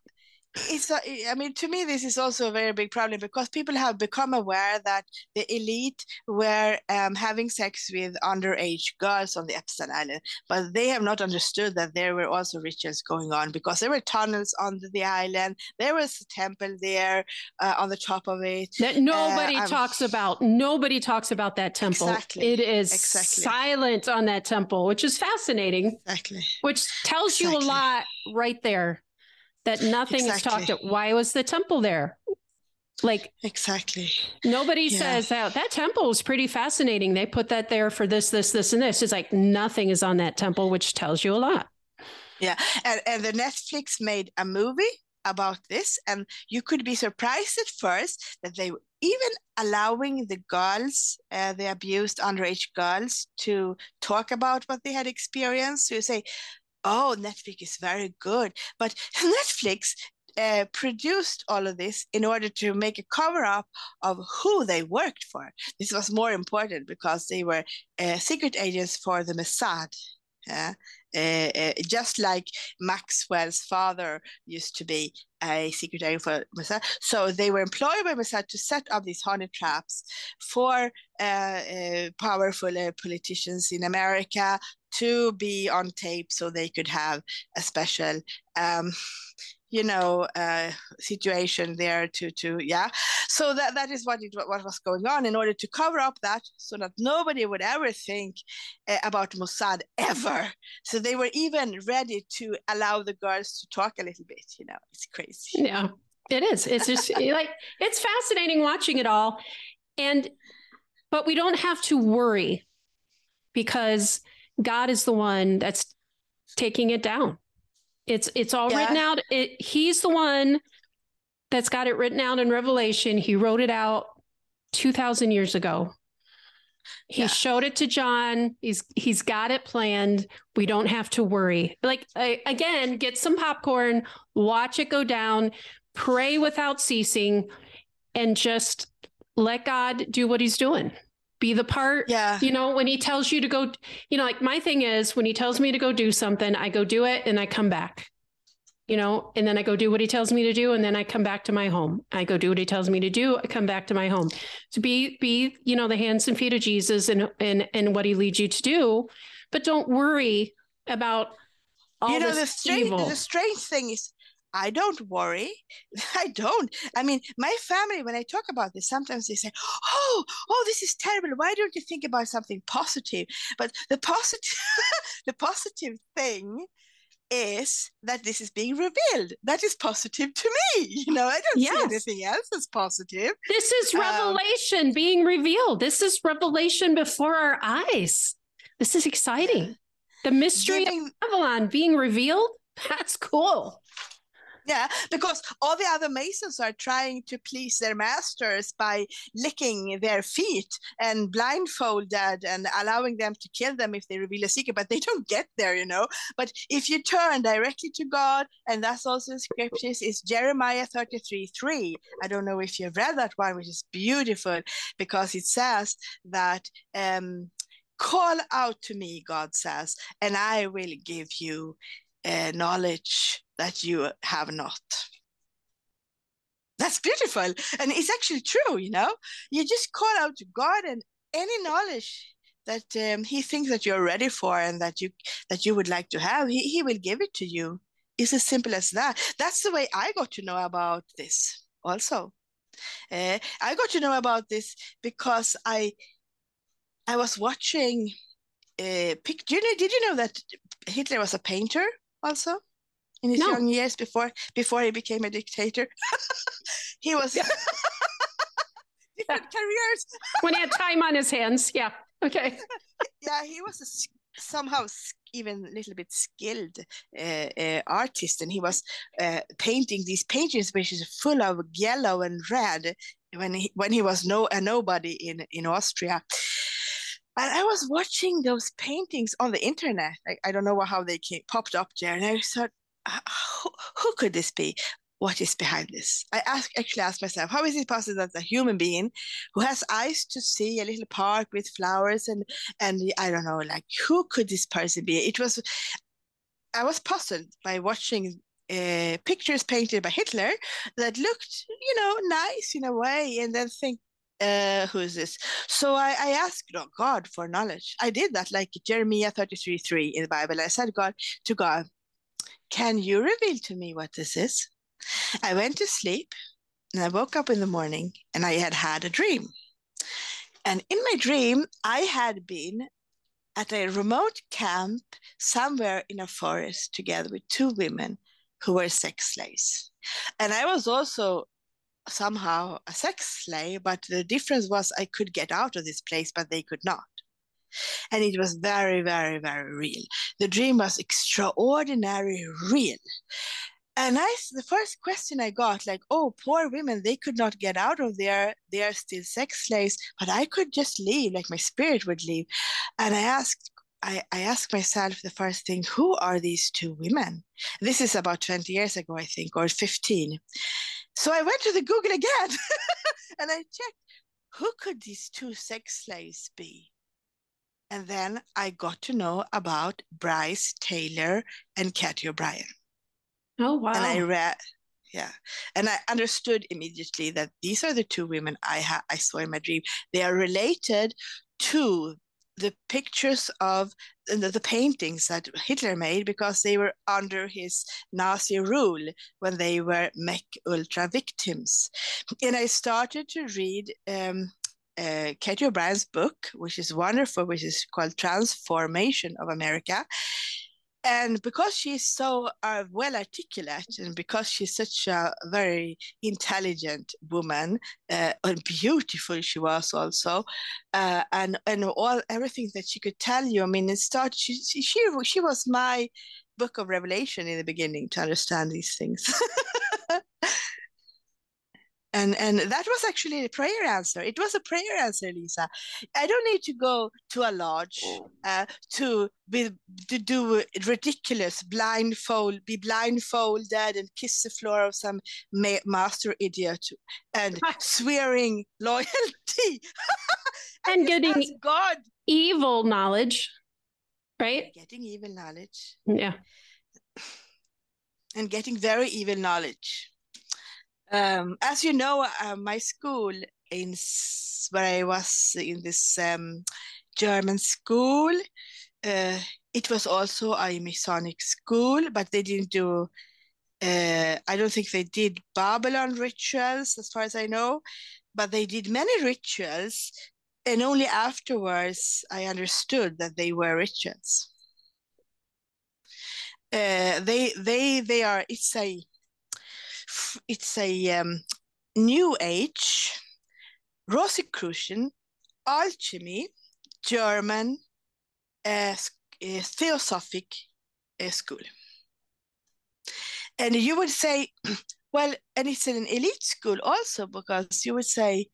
it's a, I mean to me this is also a very big problem because people have become aware that the elite were um, having sex with underage girls on the Epstein Island, but they have not understood that there were also rituals going on because there were tunnels under the island. There was a temple there uh, on the top of it. that nobody I'm- talks about. Nobody talks about that temple. Exactly. It is Exactly. silent on that temple, which is fascinating, Exactly. which tells you a lot right there that nothing is talked Exactly. about. Why was the temple there? Like Exactly. nobody Yeah. says that that temple is pretty fascinating. They put that there for this, this, this, and this. It's like nothing is on that temple, which tells you a lot. Yeah, and, and the Netflix made a movie about this, and you could be surprised at first that they were even allowing the girls, uh, the abused underage girls, to talk about what they had experienced. So you say, "Oh, Netflix is very good," but Netflix uh, produced all of this in order to make a cover up of who they worked for. This was more important because they were uh, secret agents for the Mossad. Uh, uh, just like Maxwell's father used to be a secretary for Mossad. So they were employed by Mossad to set up these honey traps for uh, uh powerful politicians in America to be on tape so they could have a special um, you know uh, situation there to to yeah. So that that is what it what was going on in order to cover up that so that nobody would ever think uh, about Mossad ever. So they were even ready to allow the girls to talk a little bit you know it's crazy. Yeah it is. It's just like it's fascinating watching it all. And but we don't have to worry because God is the one that's taking it down it's it's all yeah. written out. It, he's the one that's got it written out in Revelation. He wrote it out 2000 years ago. He yeah. showed it to John. He's he's got it planned. We don't have to worry. Like I, again, get some popcorn, watch it go down, pray without ceasing and just let God do what he's doing be the part. Yeah. You know, when he tells you to go, you know, like my thing is when he tells me to go do something, I go do it and I come back. You know, and then I go do what he tells me to do, and then I come back to my home. I go do what he tells me to do. I come back to my home. To be, be, you know, the hands and feet of Jesus, and and and what he leads you to do, but don't worry about all you know the strange, evil. The strange thing is, I don't worry. I don't. I mean, my family, when I talk about this, sometimes they say, Oh, oh, this is terrible. Why don't you think about something positive? But the positive, the positive thing is that this is being revealed. That is positive to me. You know, I don't yes. see anything else as positive. This is um, revelation um, being revealed. This is revelation before our eyes. This is exciting. The mystery giving, of Babylon being revealed. That's cool. Yeah, because all the other masons are trying to please their masters by licking their feet and blindfolded and allowing them to kill them if they reveal a secret, but they don't get there, you know. But if you turn directly to God, and that's also in scriptures, is Jeremiah 33 3. I don't know if you've read that one, which is beautiful because it says that um, call out to me, God says, and I will give you uh, knowledge that you have not. That's beautiful. And it's actually true, you know? You just call out to God and any knowledge that um, he thinks that you're ready for and that you that you would like to have, he, he will give it to you. It's as simple as that. That's the way I got to know about this also. Uh, I got to know about this because I I was watching uh, pic- do you know, did you know that Hitler was a painter also? In his no. young years before before he became a dictator. he was different careers when he had time on his hands. Yeah. Okay. yeah, he was a, somehow even a little bit skilled uh, uh, artist, and he was uh, painting these paintings, which is full of yellow and red. When he when he was no a nobody in in Austria. And I was watching those paintings on the internet. I, I don't know how they came, popped up there. And I thought, who, who could this be? What is behind this? I ask, actually asked myself, how is it possible that a human being who has eyes to see a little park with flowers and and I don't know, like who could this person be? It was, I was puzzled by watching uh, pictures painted by Hitler that looked, you know, nice in a way, and then think, uh, who is this? So I, I asked oh, God for knowledge. I did that, like Jeremiah 33 3 in the Bible. I said, God, to God, can you reveal to me what this is? I went to sleep and I woke up in the morning and I had had a dream. And in my dream, I had been at a remote camp somewhere in a forest together with two women who were sex slaves. And I was also somehow a sex slave, but the difference was I could get out of this place, but they could not. And it was very, very, very real. The dream was extraordinary real. And I, the first question I got, like, oh, poor women, they could not get out of there. They are still sex slaves, but I could just leave, like my spirit would leave. And I asked I, I asked myself the first thing, who are these two women? This is about 20 years ago, I think, or 15. So I went to the Google again and I checked who could these two sex slaves be? And then I got to know about Brice Taylor and Cathy O'Brien. Oh wow. And I read yeah. And I understood immediately that these are the two women I ha- I saw in my dream. They are related to the pictures of the, the, paintings that Hitler made because they were under his Nazi rule when they were MK Ultra victims. And I started to read um, uh, Cathy O'Brien's book, which is wonderful, which is called Trance Formation of America. And because she's so uh, well articulate and because she's such a very intelligent woman uh, and beautiful she was also uh, and and all everything that she could tell you i mean it started she, she she was my book of revelation in the beginning to understand these things and and that was actually a prayer answer. It was a prayer answer lisa. I don't need to go to a lodge oh. uh, to be to do ridiculous blindfold be blindfolded and kiss the floor of some ma- master idiot and swearing loyalty. And getting god. evil knowledge right? Getting evil knowledge. Yeah. And getting very evil knowledge um, as you know, uh, my school in where I was in this um, German school, uh, it was also a Masonic school, but they didn't do. Uh, I don't think they did Babylon rituals, as far as I know, but they did many rituals, and only afterwards I understood that they were rituals. Uh, they they they are. It's a it's a um, new age Rosicrucian alchemy German uh, uh, theosophic uh, school. And you would say, well, and it's an elite school also because you would say,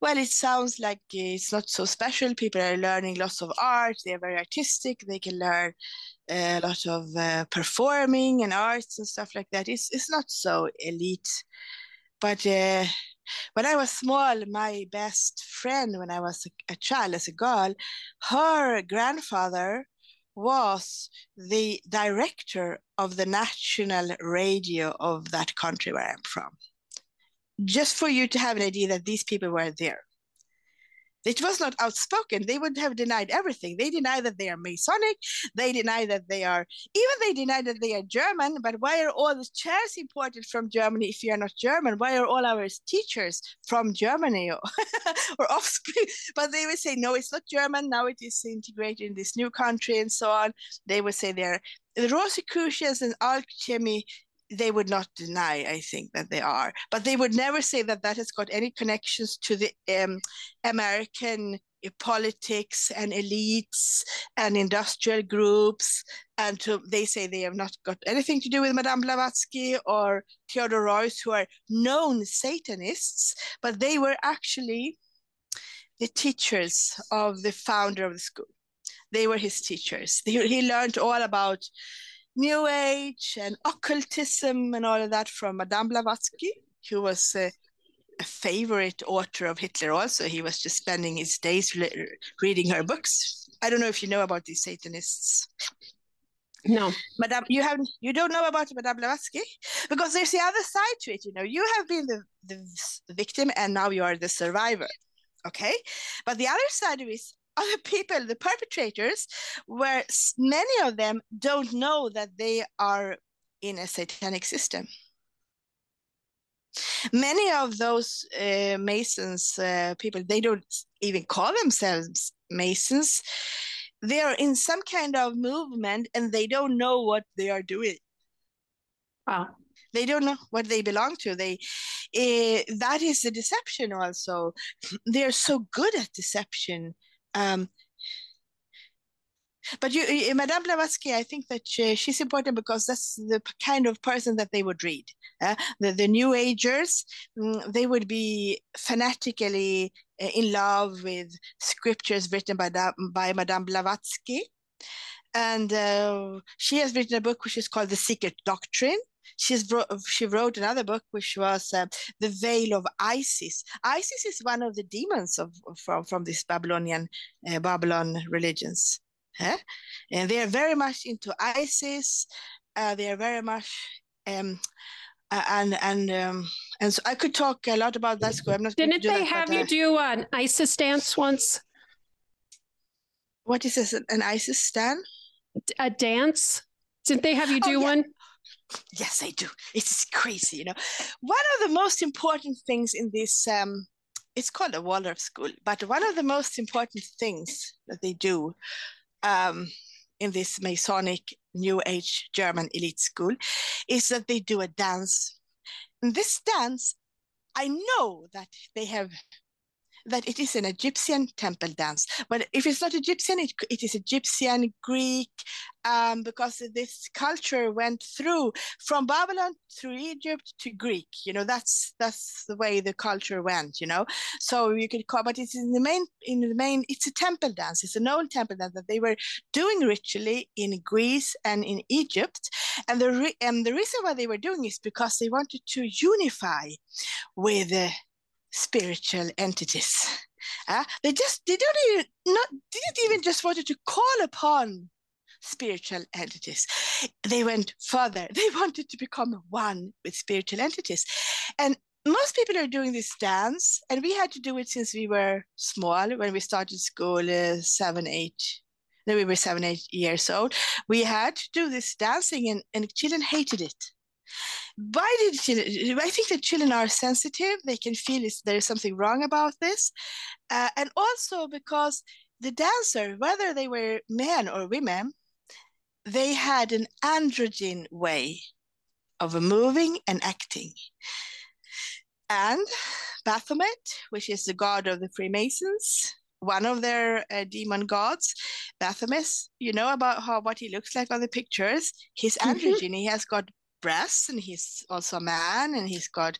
well, it sounds like it's not so special. People are learning lots of art. They're very artistic. They can learn a lot of uh, performing and arts and stuff like that. It's, it's not so elite. But uh, when I was small, my best friend, when I was a, a child, as a girl, her grandfather was the director of the national radio of that country where I'm from. Just for you to have an idea that these people were there. It was not outspoken. They would have denied everything. They deny that they are Masonic. They deny that they are, even they deny that they are German. But why are all the chairs imported from Germany if you are not German? Why are all our teachers from Germany or, or offspring? But they would say, no, it's not German. Now it is integrated in this new country and so on. They would say they're the Rosicrucians and alchemy they would not deny, I think, that they are, but they would never say that that has got any connections to the um, American politics and elites and industrial groups. And to, they say they have not got anything to do with Madame Blavatsky or Theodor Reuss, who are known Satanists, but they were actually the teachers of the founder of the school. They were his teachers. He, he learned all about New Age and occultism and all of that from Madame Blavatsky, who was a, a favorite author of Hitler also. He was just spending his days re- reading her books. I don't know if you know about these Satanists. No, Madame, you have you don't know about Madame Blavatsky because there's the other side to it. You know, you have been the, the, victim and now you are the survivor. Okay, but the other side of it other people, the perpetrators, where many of them don't know that they are in a satanic system. Many of those uh, Masons uh, people, they don't even call themselves Masons. They are in some kind of movement and they don't know what they are doing. Wow they don't know what they belong to they uh, that is the deception also they're so good at deception um, but you, Madame Blavatsky, I think that she, she's important because that's the kind of person that they would read. Uh, the, the New Agers, mm, they would be fanatically uh, in love with scriptures written by, by Madame Blavatsky. and uh, she has written a book which is called The Secret Doctrine. She's she wrote another book which was uh, The Veil of Isis. Isis is one of the demons of from from this Babylonian uh, Babylon religions. Huh? And they are very much into Isis. Uh, they are very much um, and and um, and so I could talk a lot about that school. I'm not. Didn't they that, have but, you do an ISIS dance once? What is this? An ISIS stand? A dance? Didn't they have you do oh, yeah. one? Yes, I do. It's crazy, you know. One of the most important things in this, um, it's called a Waldorf school, but one of the most important things that they do um, in this Masonic New Age German elite school is that they do a dance. And this dance, I know that they have that it is an Egyptian temple dance. But if it's not Egyptian, it, it is Egyptian, Greek, um, because this culture went through from Babylon through Egypt to Greek. You know, that's that's the way the culture went. You know, so you could call, but it's in the main in the main. It's a temple dance. It's an old temple dance that they were doing ritually in Greece and in Egypt, and the re- and the reason why they were doing is because they wanted to unify with. Uh, spiritual entities. Uh, they just they don't even not didn't even just wanted to call upon spiritual entities. They went further. They wanted to become one with spiritual entities. And most people are doing this dance, and we had to do it since we were small when we started school, uh, seven, eight. Then we were seven, eight years old. We had to do this dancing, and, and children hated it why did children, I think that children are sensitive. They can feel if there is something wrong about this. Uh, and also because the dancer, whether they were men or women, they had an androgyne way of moving and acting. And Baphomet, which is the god of the Freemasons, one of their uh, demon gods, Baphomet, you know about how what he looks like on the pictures. He's mm-hmm. He has got breasts and he's also a man and he's got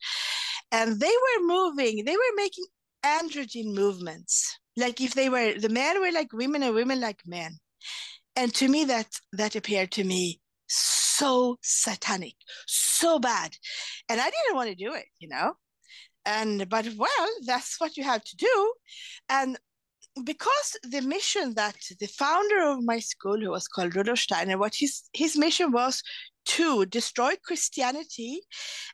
and they were moving they were making androgyne movements. Like if they were the men were like women and women like men. And to me that that appeared to me so satanic so bad. And i didn't want to do it you know? And but well that's what you have to do. And because the mission that the founder of my school who was called rudolf steiner what his his mission was to destroy Christianity.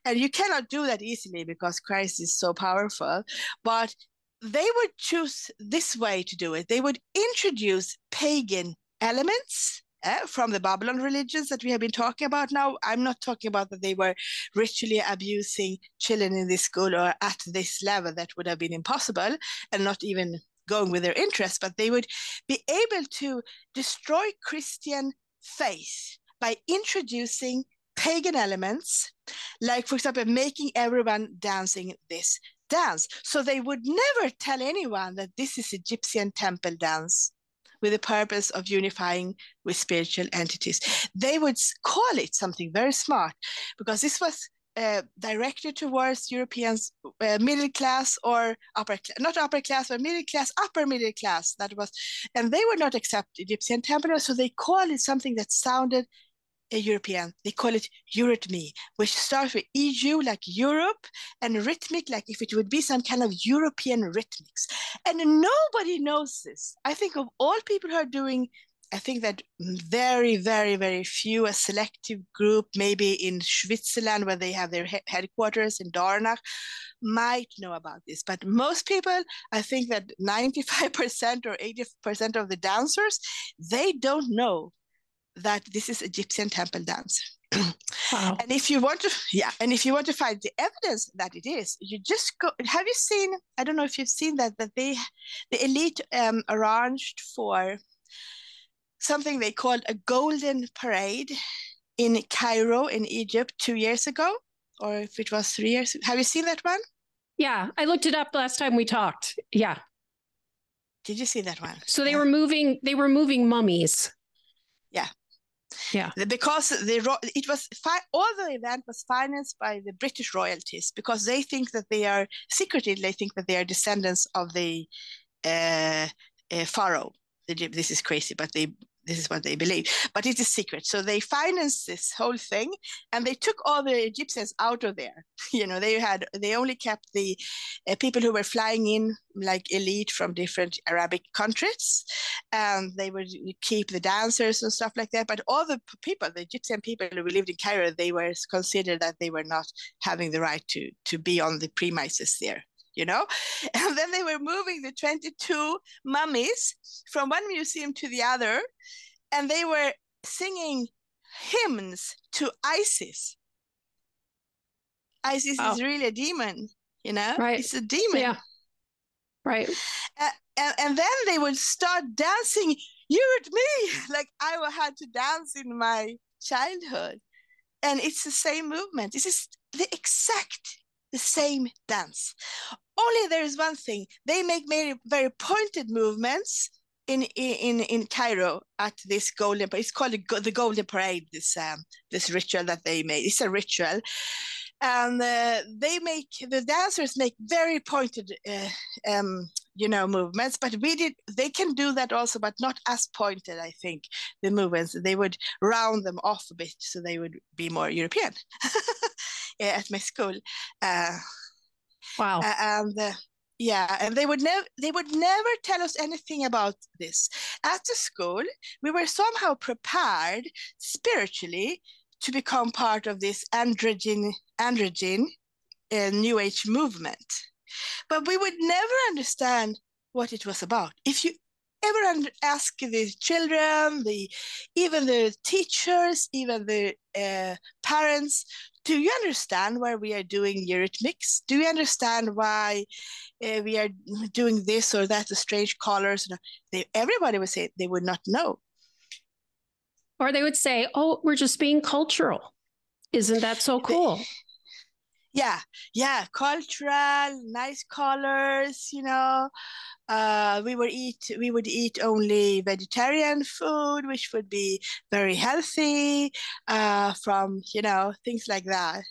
And you cannot do that easily because Christ is so powerful. But they would choose this way to do it. They would introduce pagan elements uh, from the Babylon religions that we have been talking about now. I'm not talking about that they were ritually abusing children in this school or at this level. That would have been impossible and not even going with their interests, but they would be able to destroy Christian faith by introducing pagan elements, like, for example, making everyone dancing this dance. So they would never tell anyone that this is Egyptian temple dance with the purpose of unifying with spiritual entities. They would call it something very smart because this was uh, directed towards Europeans, uh, middle class or upper, not upper class, but middle class, upper middle class. That was, and they would not accept Egyptian temple, so they called it something that sounded European. They call it Eurythmy, which starts with EU like Europe and rhythmic like if it would be some kind of European rhythmics. And nobody knows this. I think of all people who are doing, I think that very, very, very few, a selective group, maybe in Switzerland where they have their he- headquarters in Dornach, might know about this. But most people, I think that 95% or 80% of the dancers, they don't know that this is Egyptian temple dance. wow. And if you want to, yeah, and if you want to find the evidence that it is, you just go. Have you seen? I don't know if you've seen that that they, the elite, um, arranged for something they called a golden parade in Cairo in Egypt two years ago, or if it was three years. Have you seen that one? Yeah, I looked it up last time we talked. Yeah. Did you see that one? So they yeah. were moving. They were moving mummies. Yeah. Yeah, because the it was fi- all the event was financed by the British royalties because they think that they are secretly they think that they are descendants of the uh, uh, pharaoh. This is crazy, but they this is what they believe, but it's a secret. So they financed this whole thing, and they took all the Egyptians out of there. You know, they had they only kept the uh, people who were flying in, like elite from different Arabic countries, and they would keep the dancers and stuff like that. But all the people, the Egyptian people who lived in Cairo, they were considered that they were not having the right to to be on the premises there you know? And then they were moving the 22 mummies from one museum to the other, and they were singing hymns to Isis. Isis oh. is really a demon, you know? Right. It's a demon. Yeah. Right. Uh, and, and then they would start dancing, you and me, like I had to dance in my childhood. And it's the same movement. This is the exact the same dance. Only there is one thing: they make very very pointed movements in in in Cairo at this golden. Parade. It's called the, the golden parade. This um, this ritual that they made. It's a ritual, and uh, they make the dancers make very pointed. Uh, um, you know movements but we did they can do that also but not as pointed i think the movements they would round them off a bit so they would be more european at my school. Uh, wow. Uh, and uh, yeah, and they would never they would never tell us anything about this. At the school, we were somehow prepared spiritually to become part of this androgen androgen uh, new age movement but we would never understand what it was about if you ever ask the children the even the teachers even the uh, parents do you understand why we are doing eurythmics? Do you understand why uh, we are doing this or that, the strange colors? They, everybody would say they would not know. Or they would say, oh, we're just being cultural. Isn't that so cool? Yeah, yeah, cultural, nice colors, you know uh, we would eat we would eat only vegetarian food, which would be very healthy uh, from you know things like that.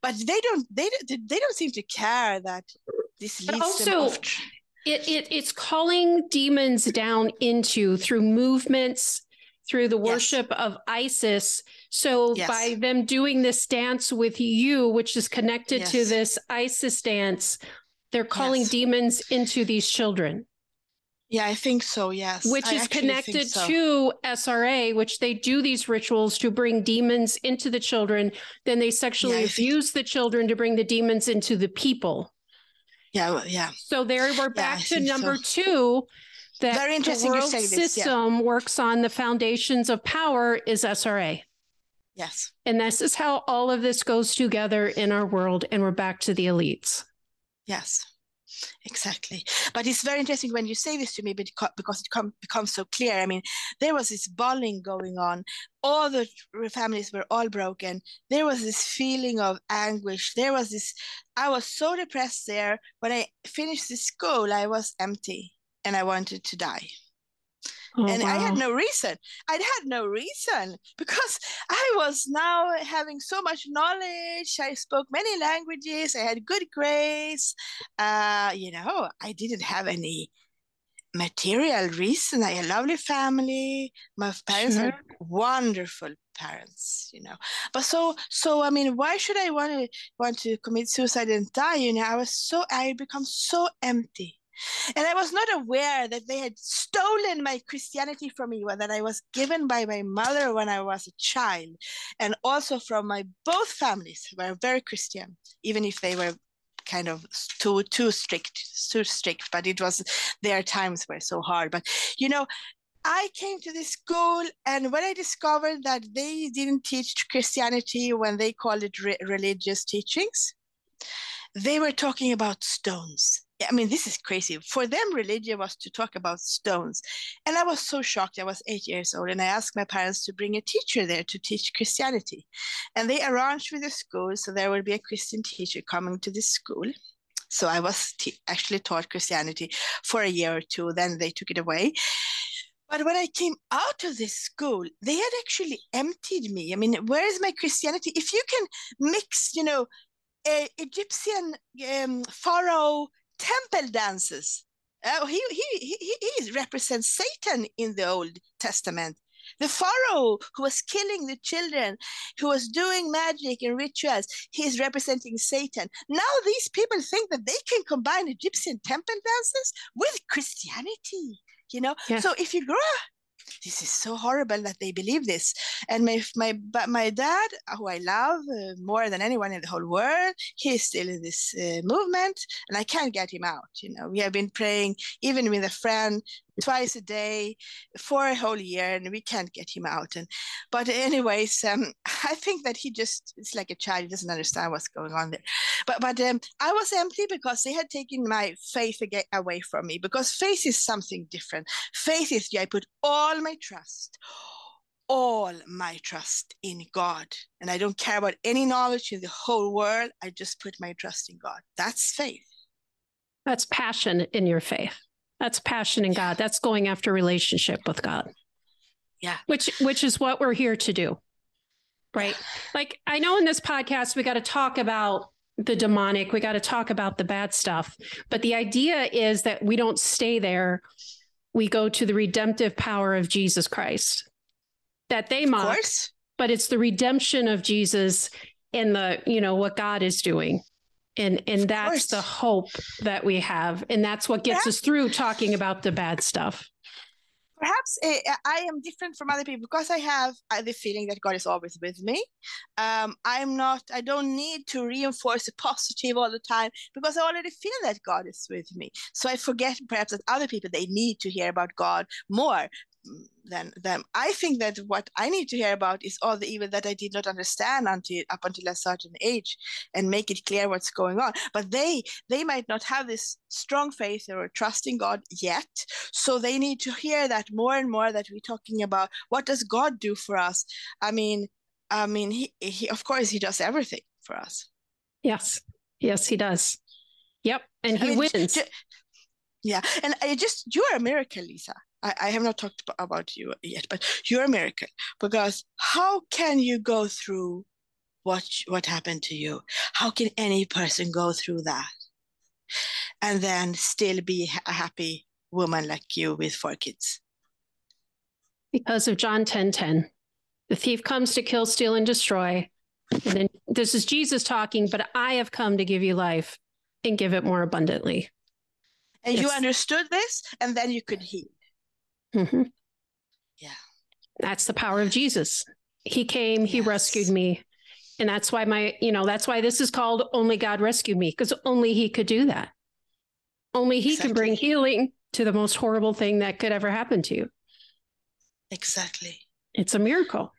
But they don't they they don't seem to care that this leads but also. It, it it's calling demons down into through movements through the worship yes. of Isis. So yes. by them doing this dance with you, which is connected yes. to this Isis dance, they're calling demons into these children. Yeah, I think so. Yes. Which I is connected so. to SRA, which they do these rituals to bring demons into the children. Then they sexually yeah, abuse think... the children to bring the demons into the people. Yeah, yeah. So there we're back yeah, to number so. two. That Very interesting the world system yeah. works on the foundations of power is SRA. Yes. And this is how all of this goes together in our world. And we're back to the elites. Yes, exactly. But it's very interesting when you say this to me because it com- becomes so clear. I mean, there was this bullying going on. All the families were all broken. There was this feeling of anguish. There was this, I was so depressed there. When I finished the school, I was empty and I wanted to die. Oh, and wow. I had no reason. I had no reason because I was now having so much knowledge. I spoke many languages. I had good grades. Uh, you know, I didn't have any material reason. I had a lovely family. My parents sure. were wonderful parents, you know. But so so I mean, why should I want to want to commit suicide and die? You know, I was so I become so empty and I was not aware that they had stolen my Christianity from me, that I was given by my mother when I was a child, and also from my both families were very Christian, even if they were kind of too too strict, too strict. But it was their times were so hard. But you know, I came to this school, and when I discovered that they didn't teach Christianity when they called it re- religious teachings, they were talking about stones I mean, this is crazy. For them, religion was to talk about stones. And I was so shocked. I was eight years old, and I asked my parents to bring a teacher there to teach Christianity. And they arranged with the school so there would be a Christian teacher coming to this school. So I was t- actually taught Christianity for a year or two. Then they took it away. But when I came out of this school, they had actually emptied me. I mean, where is my Christianity? If you can mix, you know, Egyptian um, pharaoh temple dances. Uh, he, he, he, he represents Satan in the Old Testament. The Pharaoh who was killing the children, who was doing magic and rituals, he is representing Satan. Now these people think that they can combine Egyptian temple dances with Christianity. You know, yeah. so if you grow this is so horrible that they believe this. And my my my dad, who I love uh, more than anyone in the whole world, he's still in this uh, movement, and I can't get him out. You know, we have been praying even with a friend twice a day for a whole year and we can't get him out and but anyways um, i think that he just it's like a child he doesn't understand what's going on there but but um, i was empty because they had taken my faith away from me because faith is something different faith is i put all my trust all my trust in God. And I don't care about any knowledge in the whole world. I just put my trust in God. That's faith. That's passion in your faith. That's passion in God. That's going after relationship with God. Yeah. Which which is what we're here to do. Right? Like I know in this podcast we got to talk about the demonic, we got to talk about the bad stuff, but the idea is that we don't stay there. We go to the redemptive power of Jesus Christ. That they mock, but it's the redemption of Jesus and the, you know, what God is doing and and that's the hope that we have. And that's what gets perhaps, us through talking about the bad stuff. Perhaps eh, i am different from other people because i have uh, the feeling that god is always with me. Um, i'm not i don't need to reinforce the positive all the time because i already feel that god is with me. So i forget perhaps that other people they need to hear about god more than them. I think that what I need to hear about is all the evil that I did not understand until up until a certain age, and make it clear what's going on. But they they might not have this strong faith or trust in God yet, so they need to hear that more and more. That we're talking about what does God do for us? I mean, I mean, he, he of course he does everything for us. Yes, yes, he does. Yep, and he I mean, wins. yeah, and I just you're a miracle, Lisa. I, I have not talked about you yet, but you're American because how can you go through what what happened to you? How can any person go through that and then still be a happy woman like you with four kids? Because of John 10 10. The thief comes to kill, steal, and destroy. And then this is Jesus talking, but I have come to give you life and give it more abundantly. And yes. you understood this, and then you could heal. Mm-hmm. Yeah. That's the power of Jesus. He came, yes. he rescued me. And that's why my, you know, that's why this is called Only God Rescued Me, because only he could do that. Only he exactly. can bring healing to the most horrible thing that could ever happen to you. Exactly. It's a miracle.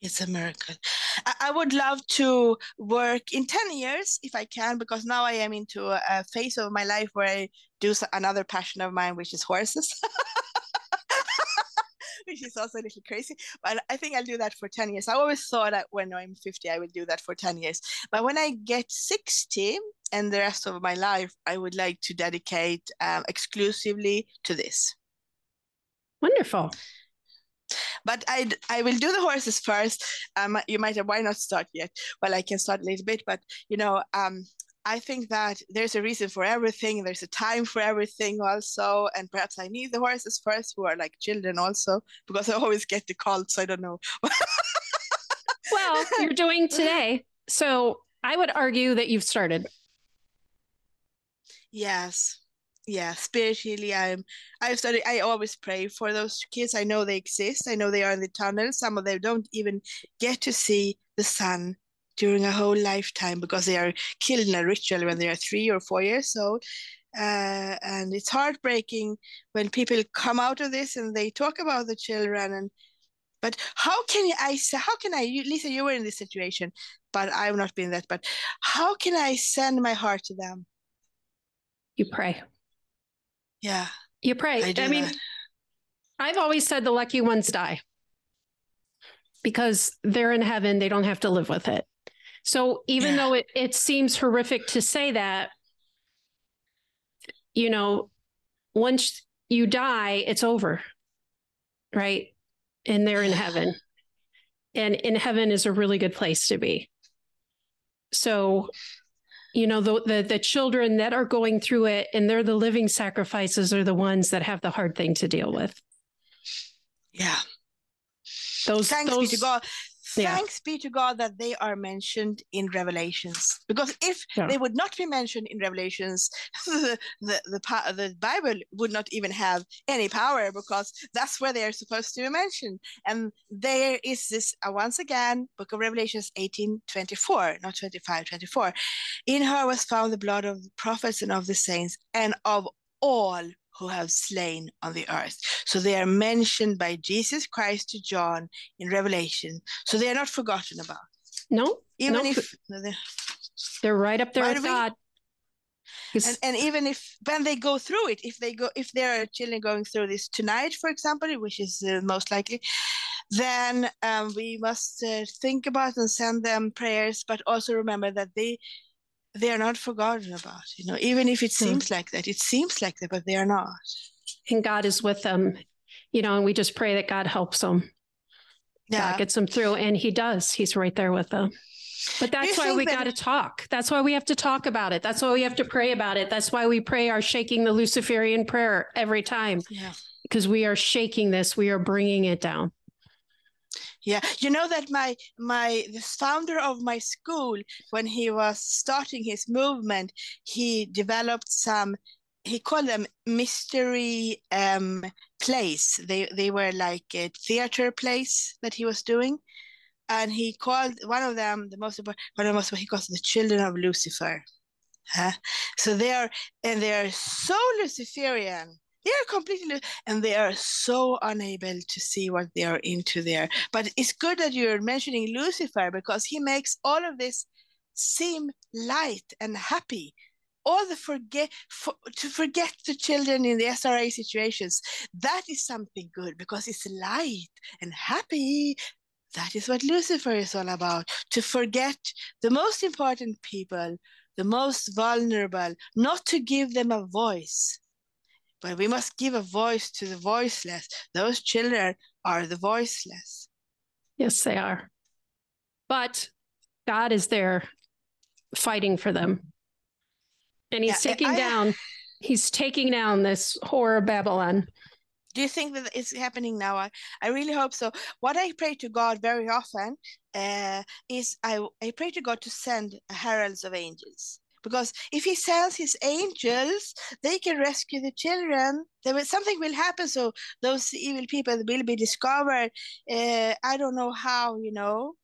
It's a miracle. I, would love to work in 10 years if I can, because now I am into a, a phase of my life where I do another passion of mine, which is horses. which is also a little crazy. But I think I'll do that for 10 years. I always thought that when I'm 50, I would do that for 10 years. But when I get 60 and the rest of my life, I would like to dedicate um, exclusively to this. Wonderful. But I I will do the horses first. Um, you might have why not start yet? Well, I can start a little bit, but you know, um, I think that there's a reason for everything. There's a time for everything also. And perhaps I need the horses first, who are like children also, because I always get the colts. I don't know. well, you're doing today. So I would argue that you've started. Yes. Yeah, spiritually, I'm. I've started. I always pray for those kids. I know they exist. I know they are in the tunnel. Some of them don't even get to see the sun during a whole lifetime because they are killed in a ritual when they are three or four years old. Uh, and it's heartbreaking when people come out of this and they talk about the children and but how can I say how can I you, Lisa you were in this situation but I've not been that but how can I send my heart to them? You pray. Yeah. You pray. I, I mean that. I've always said the lucky ones die because they're in heaven they don't have to live with it so even yeah. though it, it seems horrific to say that, you know, once you die, it's over. Right. And they're in heaven. And in heaven is a really good place to be. So, you know, the, the the children that are going through it and they're the living sacrifices are the ones that have the hard thing to deal with. Yeah. Those, Thanks those, be to God. Yeah. Thanks be to God that they are mentioned in Revelations. Because if Yeah. they would not be mentioned in Revelations, the, the, the, the Bible would not even have any power because that's where they are supposed to be mentioned. And there is this, uh, once again, Book of Revelations 18 24, not 25, 24. In her was found the blood of the prophets and of the saints and of all who have slain on the earth. So they are mentioned by Jesus Christ to John in Revelation. So they are not forgotten about. no, Even no, if they're right up there with God. And, and even if when they go through it, if they go if there are children going through this tonight, for example, which is uh, most likely, then um, we must uh, think about and send them prayers, but also remember that they they are not forgotten about. You know, even if it Hmm. seems like that, it seems like that, but they are not. and God is with them, you know, and we just pray that God helps them. Yeah. God gets them through, and He does. He's right there with them. But that's why we that- got to talk. That's why we have to talk about it. That's why we have to pray about it. That's why we pray our shaking the Luciferian prayer every time Yeah. because we are shaking this. We are bringing it down. Yeah, you know that my my the founder of my school, when he was starting his movement, he developed some. He called them mystery um, plays. They they were like a theater plays that he was doing, and he called one of them the most important. One of the most he calls the children of Lucifer. Huh? So they are and they are so Luciferian. They are completely and they are so unable to see what they are into there. But it's good that you're mentioning Lucifer because he makes all of this seem light and happy. All the forget for, to forget the children in the SRA situations. That is something good because it's light and happy. That is what Lucifer is all about. To forget the most important people, the most vulnerable, not to give them a voice. But we must give a voice to the voiceless. Those children are the voiceless. Yes, they are. But God is there fighting for them. And he's Yeah, taking I- down, he's taking down this whore of Babylon. Do you think that it's happening now? I, I really hope so. What I pray to God very often uh, is I, I pray to God to send heralds of angels. Because if he sends his angels, they can rescue the children. There will, something will happen, so those evil people will be discovered. Uh, I don't know how, you know.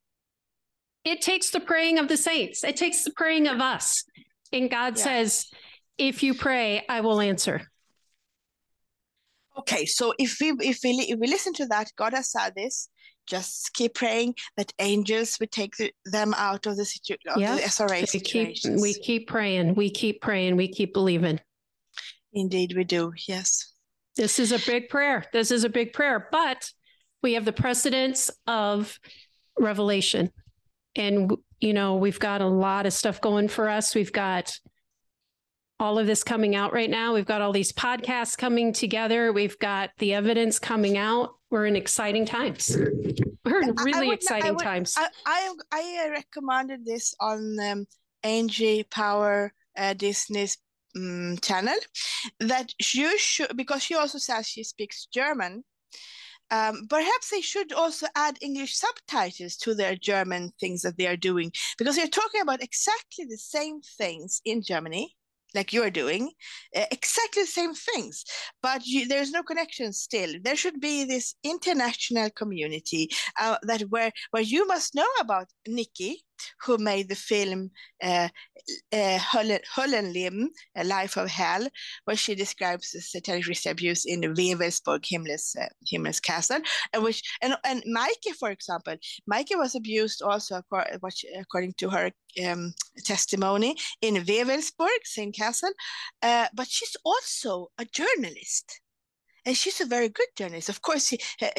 It takes the praying of the saints, it takes the praying of us. And God Yeah. says, if you pray, I will answer. Okay, so if we if we if we listen to that, God has said this. Just keep praying that angels would take the, them out of the situ- of Yeah, the SRA We keep, we keep praying, we keep praying, we keep believing. Indeed, we do. Yes. This is a big prayer. This is a big prayer, but we have the precedence of revelation. And, you know, we've got a lot of stuff going for us. We've got all of this coming out right now. We've got all these podcasts coming together. We've got the evidence coming out. We're in exciting times. We're in I- I really would- I exciting would- times. I I, I recommended this on um, Angie Power uh, Disney's um, channel that you should because she also says she speaks German. Um, perhaps they should also add English subtitles to their German things that they are doing because they're talking about exactly the same things in Germany, like you're doing, exactly the same things, but you, there's no connection still. There should be this international community uh, that where where you must know about Nikki, who made the film uh, uh, A Life of Hell, where she describes the satanic abuse in Wewelsburg, Himmler's, uh, Himmler's castle, and which and and Maike, for example, Maike was abused also according, to her um, testimony in Wewelsburg, same castle, uh, but she's also a journalist and she's a very good journalist. Of course, he,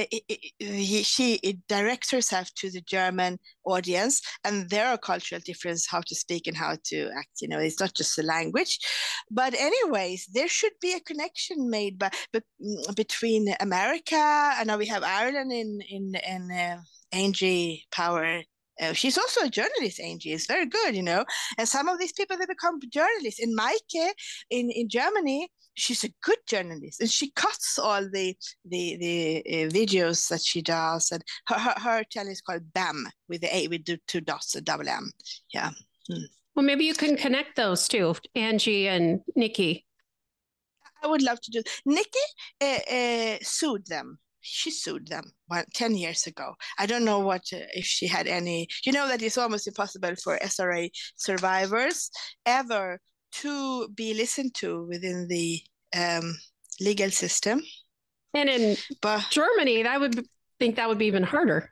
he, he, she directs herself to the German audience, and there are cultural differences how to speak and how to act. You know, it's not just the language. But anyways, there should be a connection made by, be, between America and now we have Ireland in in in uh, Angie Power uh, she's also a journalist, Angie. It's very good, you know. And some of these people, they become journalists. In Maike, in, in Germany, she's a good journalist and she cuts all the the the uh, videos that she does and her, her, her channel is called bam with the a with the two dots a double m yeah hmm. well maybe you can connect those two angie and nikki i would love to do nikki uh, uh, sued them she sued them one, 10 years ago. I don't know what uh, if she had any, you know, that it's almost impossible for SRA survivors ever to be listened to within the um, legal system. And in but, Germany, I would think that would be even harder.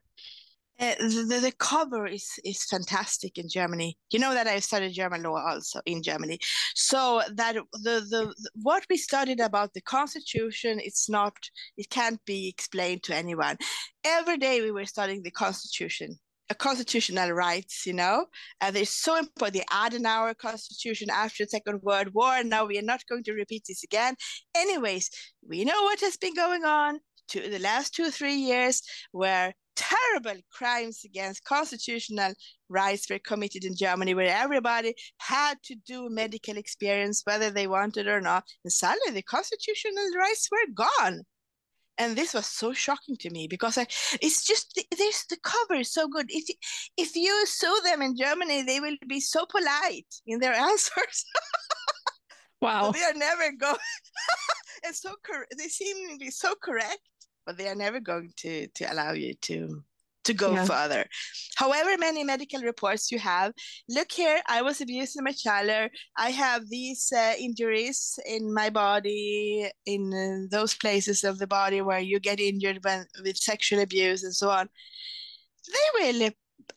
Uh, the, the cover is is fantastic in Germany. You know that I studied German law also in Germany. So that the, the the what we studied about the constitution, it's not it can't be explained to anyone. Every day we were studying the constitution constitutional rights, you know. And they're so important. They add an hour constitution after the Second World War. Now we are not going to repeat this again. Anyways, we know what has been going on to the last two three years where terrible crimes against constitutional rights were committed in Germany, where everybody had to do medical experience, whether they wanted or not. And suddenly the constitutional rights were gone and this was so shocking to me because I, it's just this the cover is so good. If if you sue them in Germany, they will be so polite in their answers. wow, they are never going. and so cor- they seem to be so correct, but they are never going to to allow you to to go yeah. further. However many medical reports you have, look here, I was abused in my childhood. I have these uh, injuries in my body, in uh, those places of the body where you get injured when, with sexual abuse and so on. They will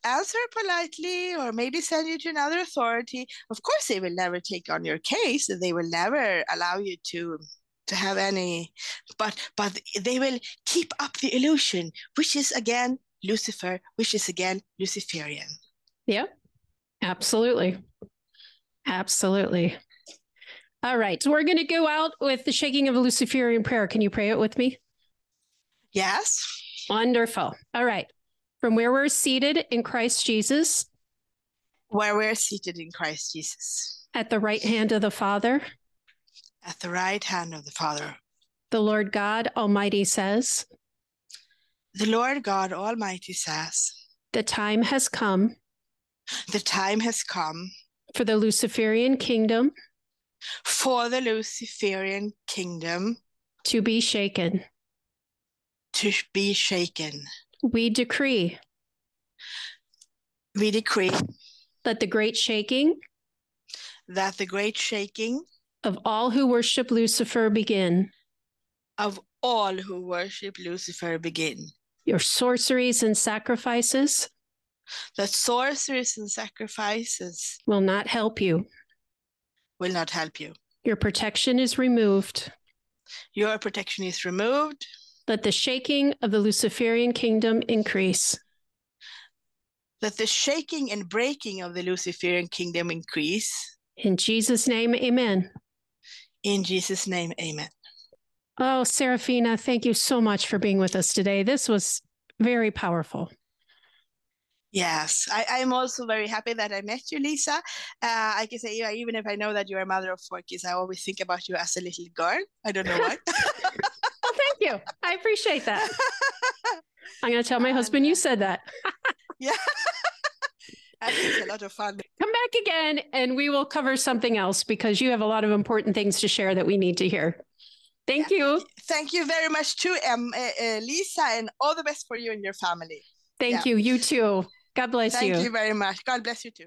answer politely or maybe send you to another authority. Of course, they will never take on your case. They will never allow you to to have any but but they will keep up the illusion which is again Lucifer, which is again Luciferian. Yeah, absolutely. Absolutely. All right. So we're going to go out with the shaking of a Luciferian prayer. Can you pray it with me? Yes. Wonderful. All right. From where we're seated in Christ Jesus. Where we're seated in Christ Jesus. At the right hand of the Father. At the right hand of the Father. The Lord God Almighty says. The Lord God Almighty says, The time has come. The time has come. For the Luciferian kingdom. For the Luciferian kingdom. To be shaken. To be shaken. We decree. We decree. That the great shaking. That the great shaking. Of all who worship Lucifer begin. Of all who worship Lucifer begin your sorceries and sacrifices? The sorceries and sacrifices will not help you. will not help you. Your protection is removed. Your protection is removed. Let the shaking of the luciferian kingdom increase. Let the shaking and breaking of the luciferian kingdom increase. In jesus name amen. In jesus name amen Oh, Serafina, thank you so much for being with us today. This was very powerful. Yes, I, am also very happy that I met you, Lisa. Uh, I can say, yeah, even if I know that you're a mother of four kids, I always think about you as a little girl. I don't know why. well, thank you. I appreciate that. I'm going to tell my husband you said that. yeah. That's a lot of fun. Come back again and we will cover something else because you have a lot of important things to share that we need to hear. Thank you. Thank you very much too, um, uh, uh, Lisa, and all the best for you and your family. Thank yeah. you. You too. God bless Thank you. Thank you very much. God bless you too.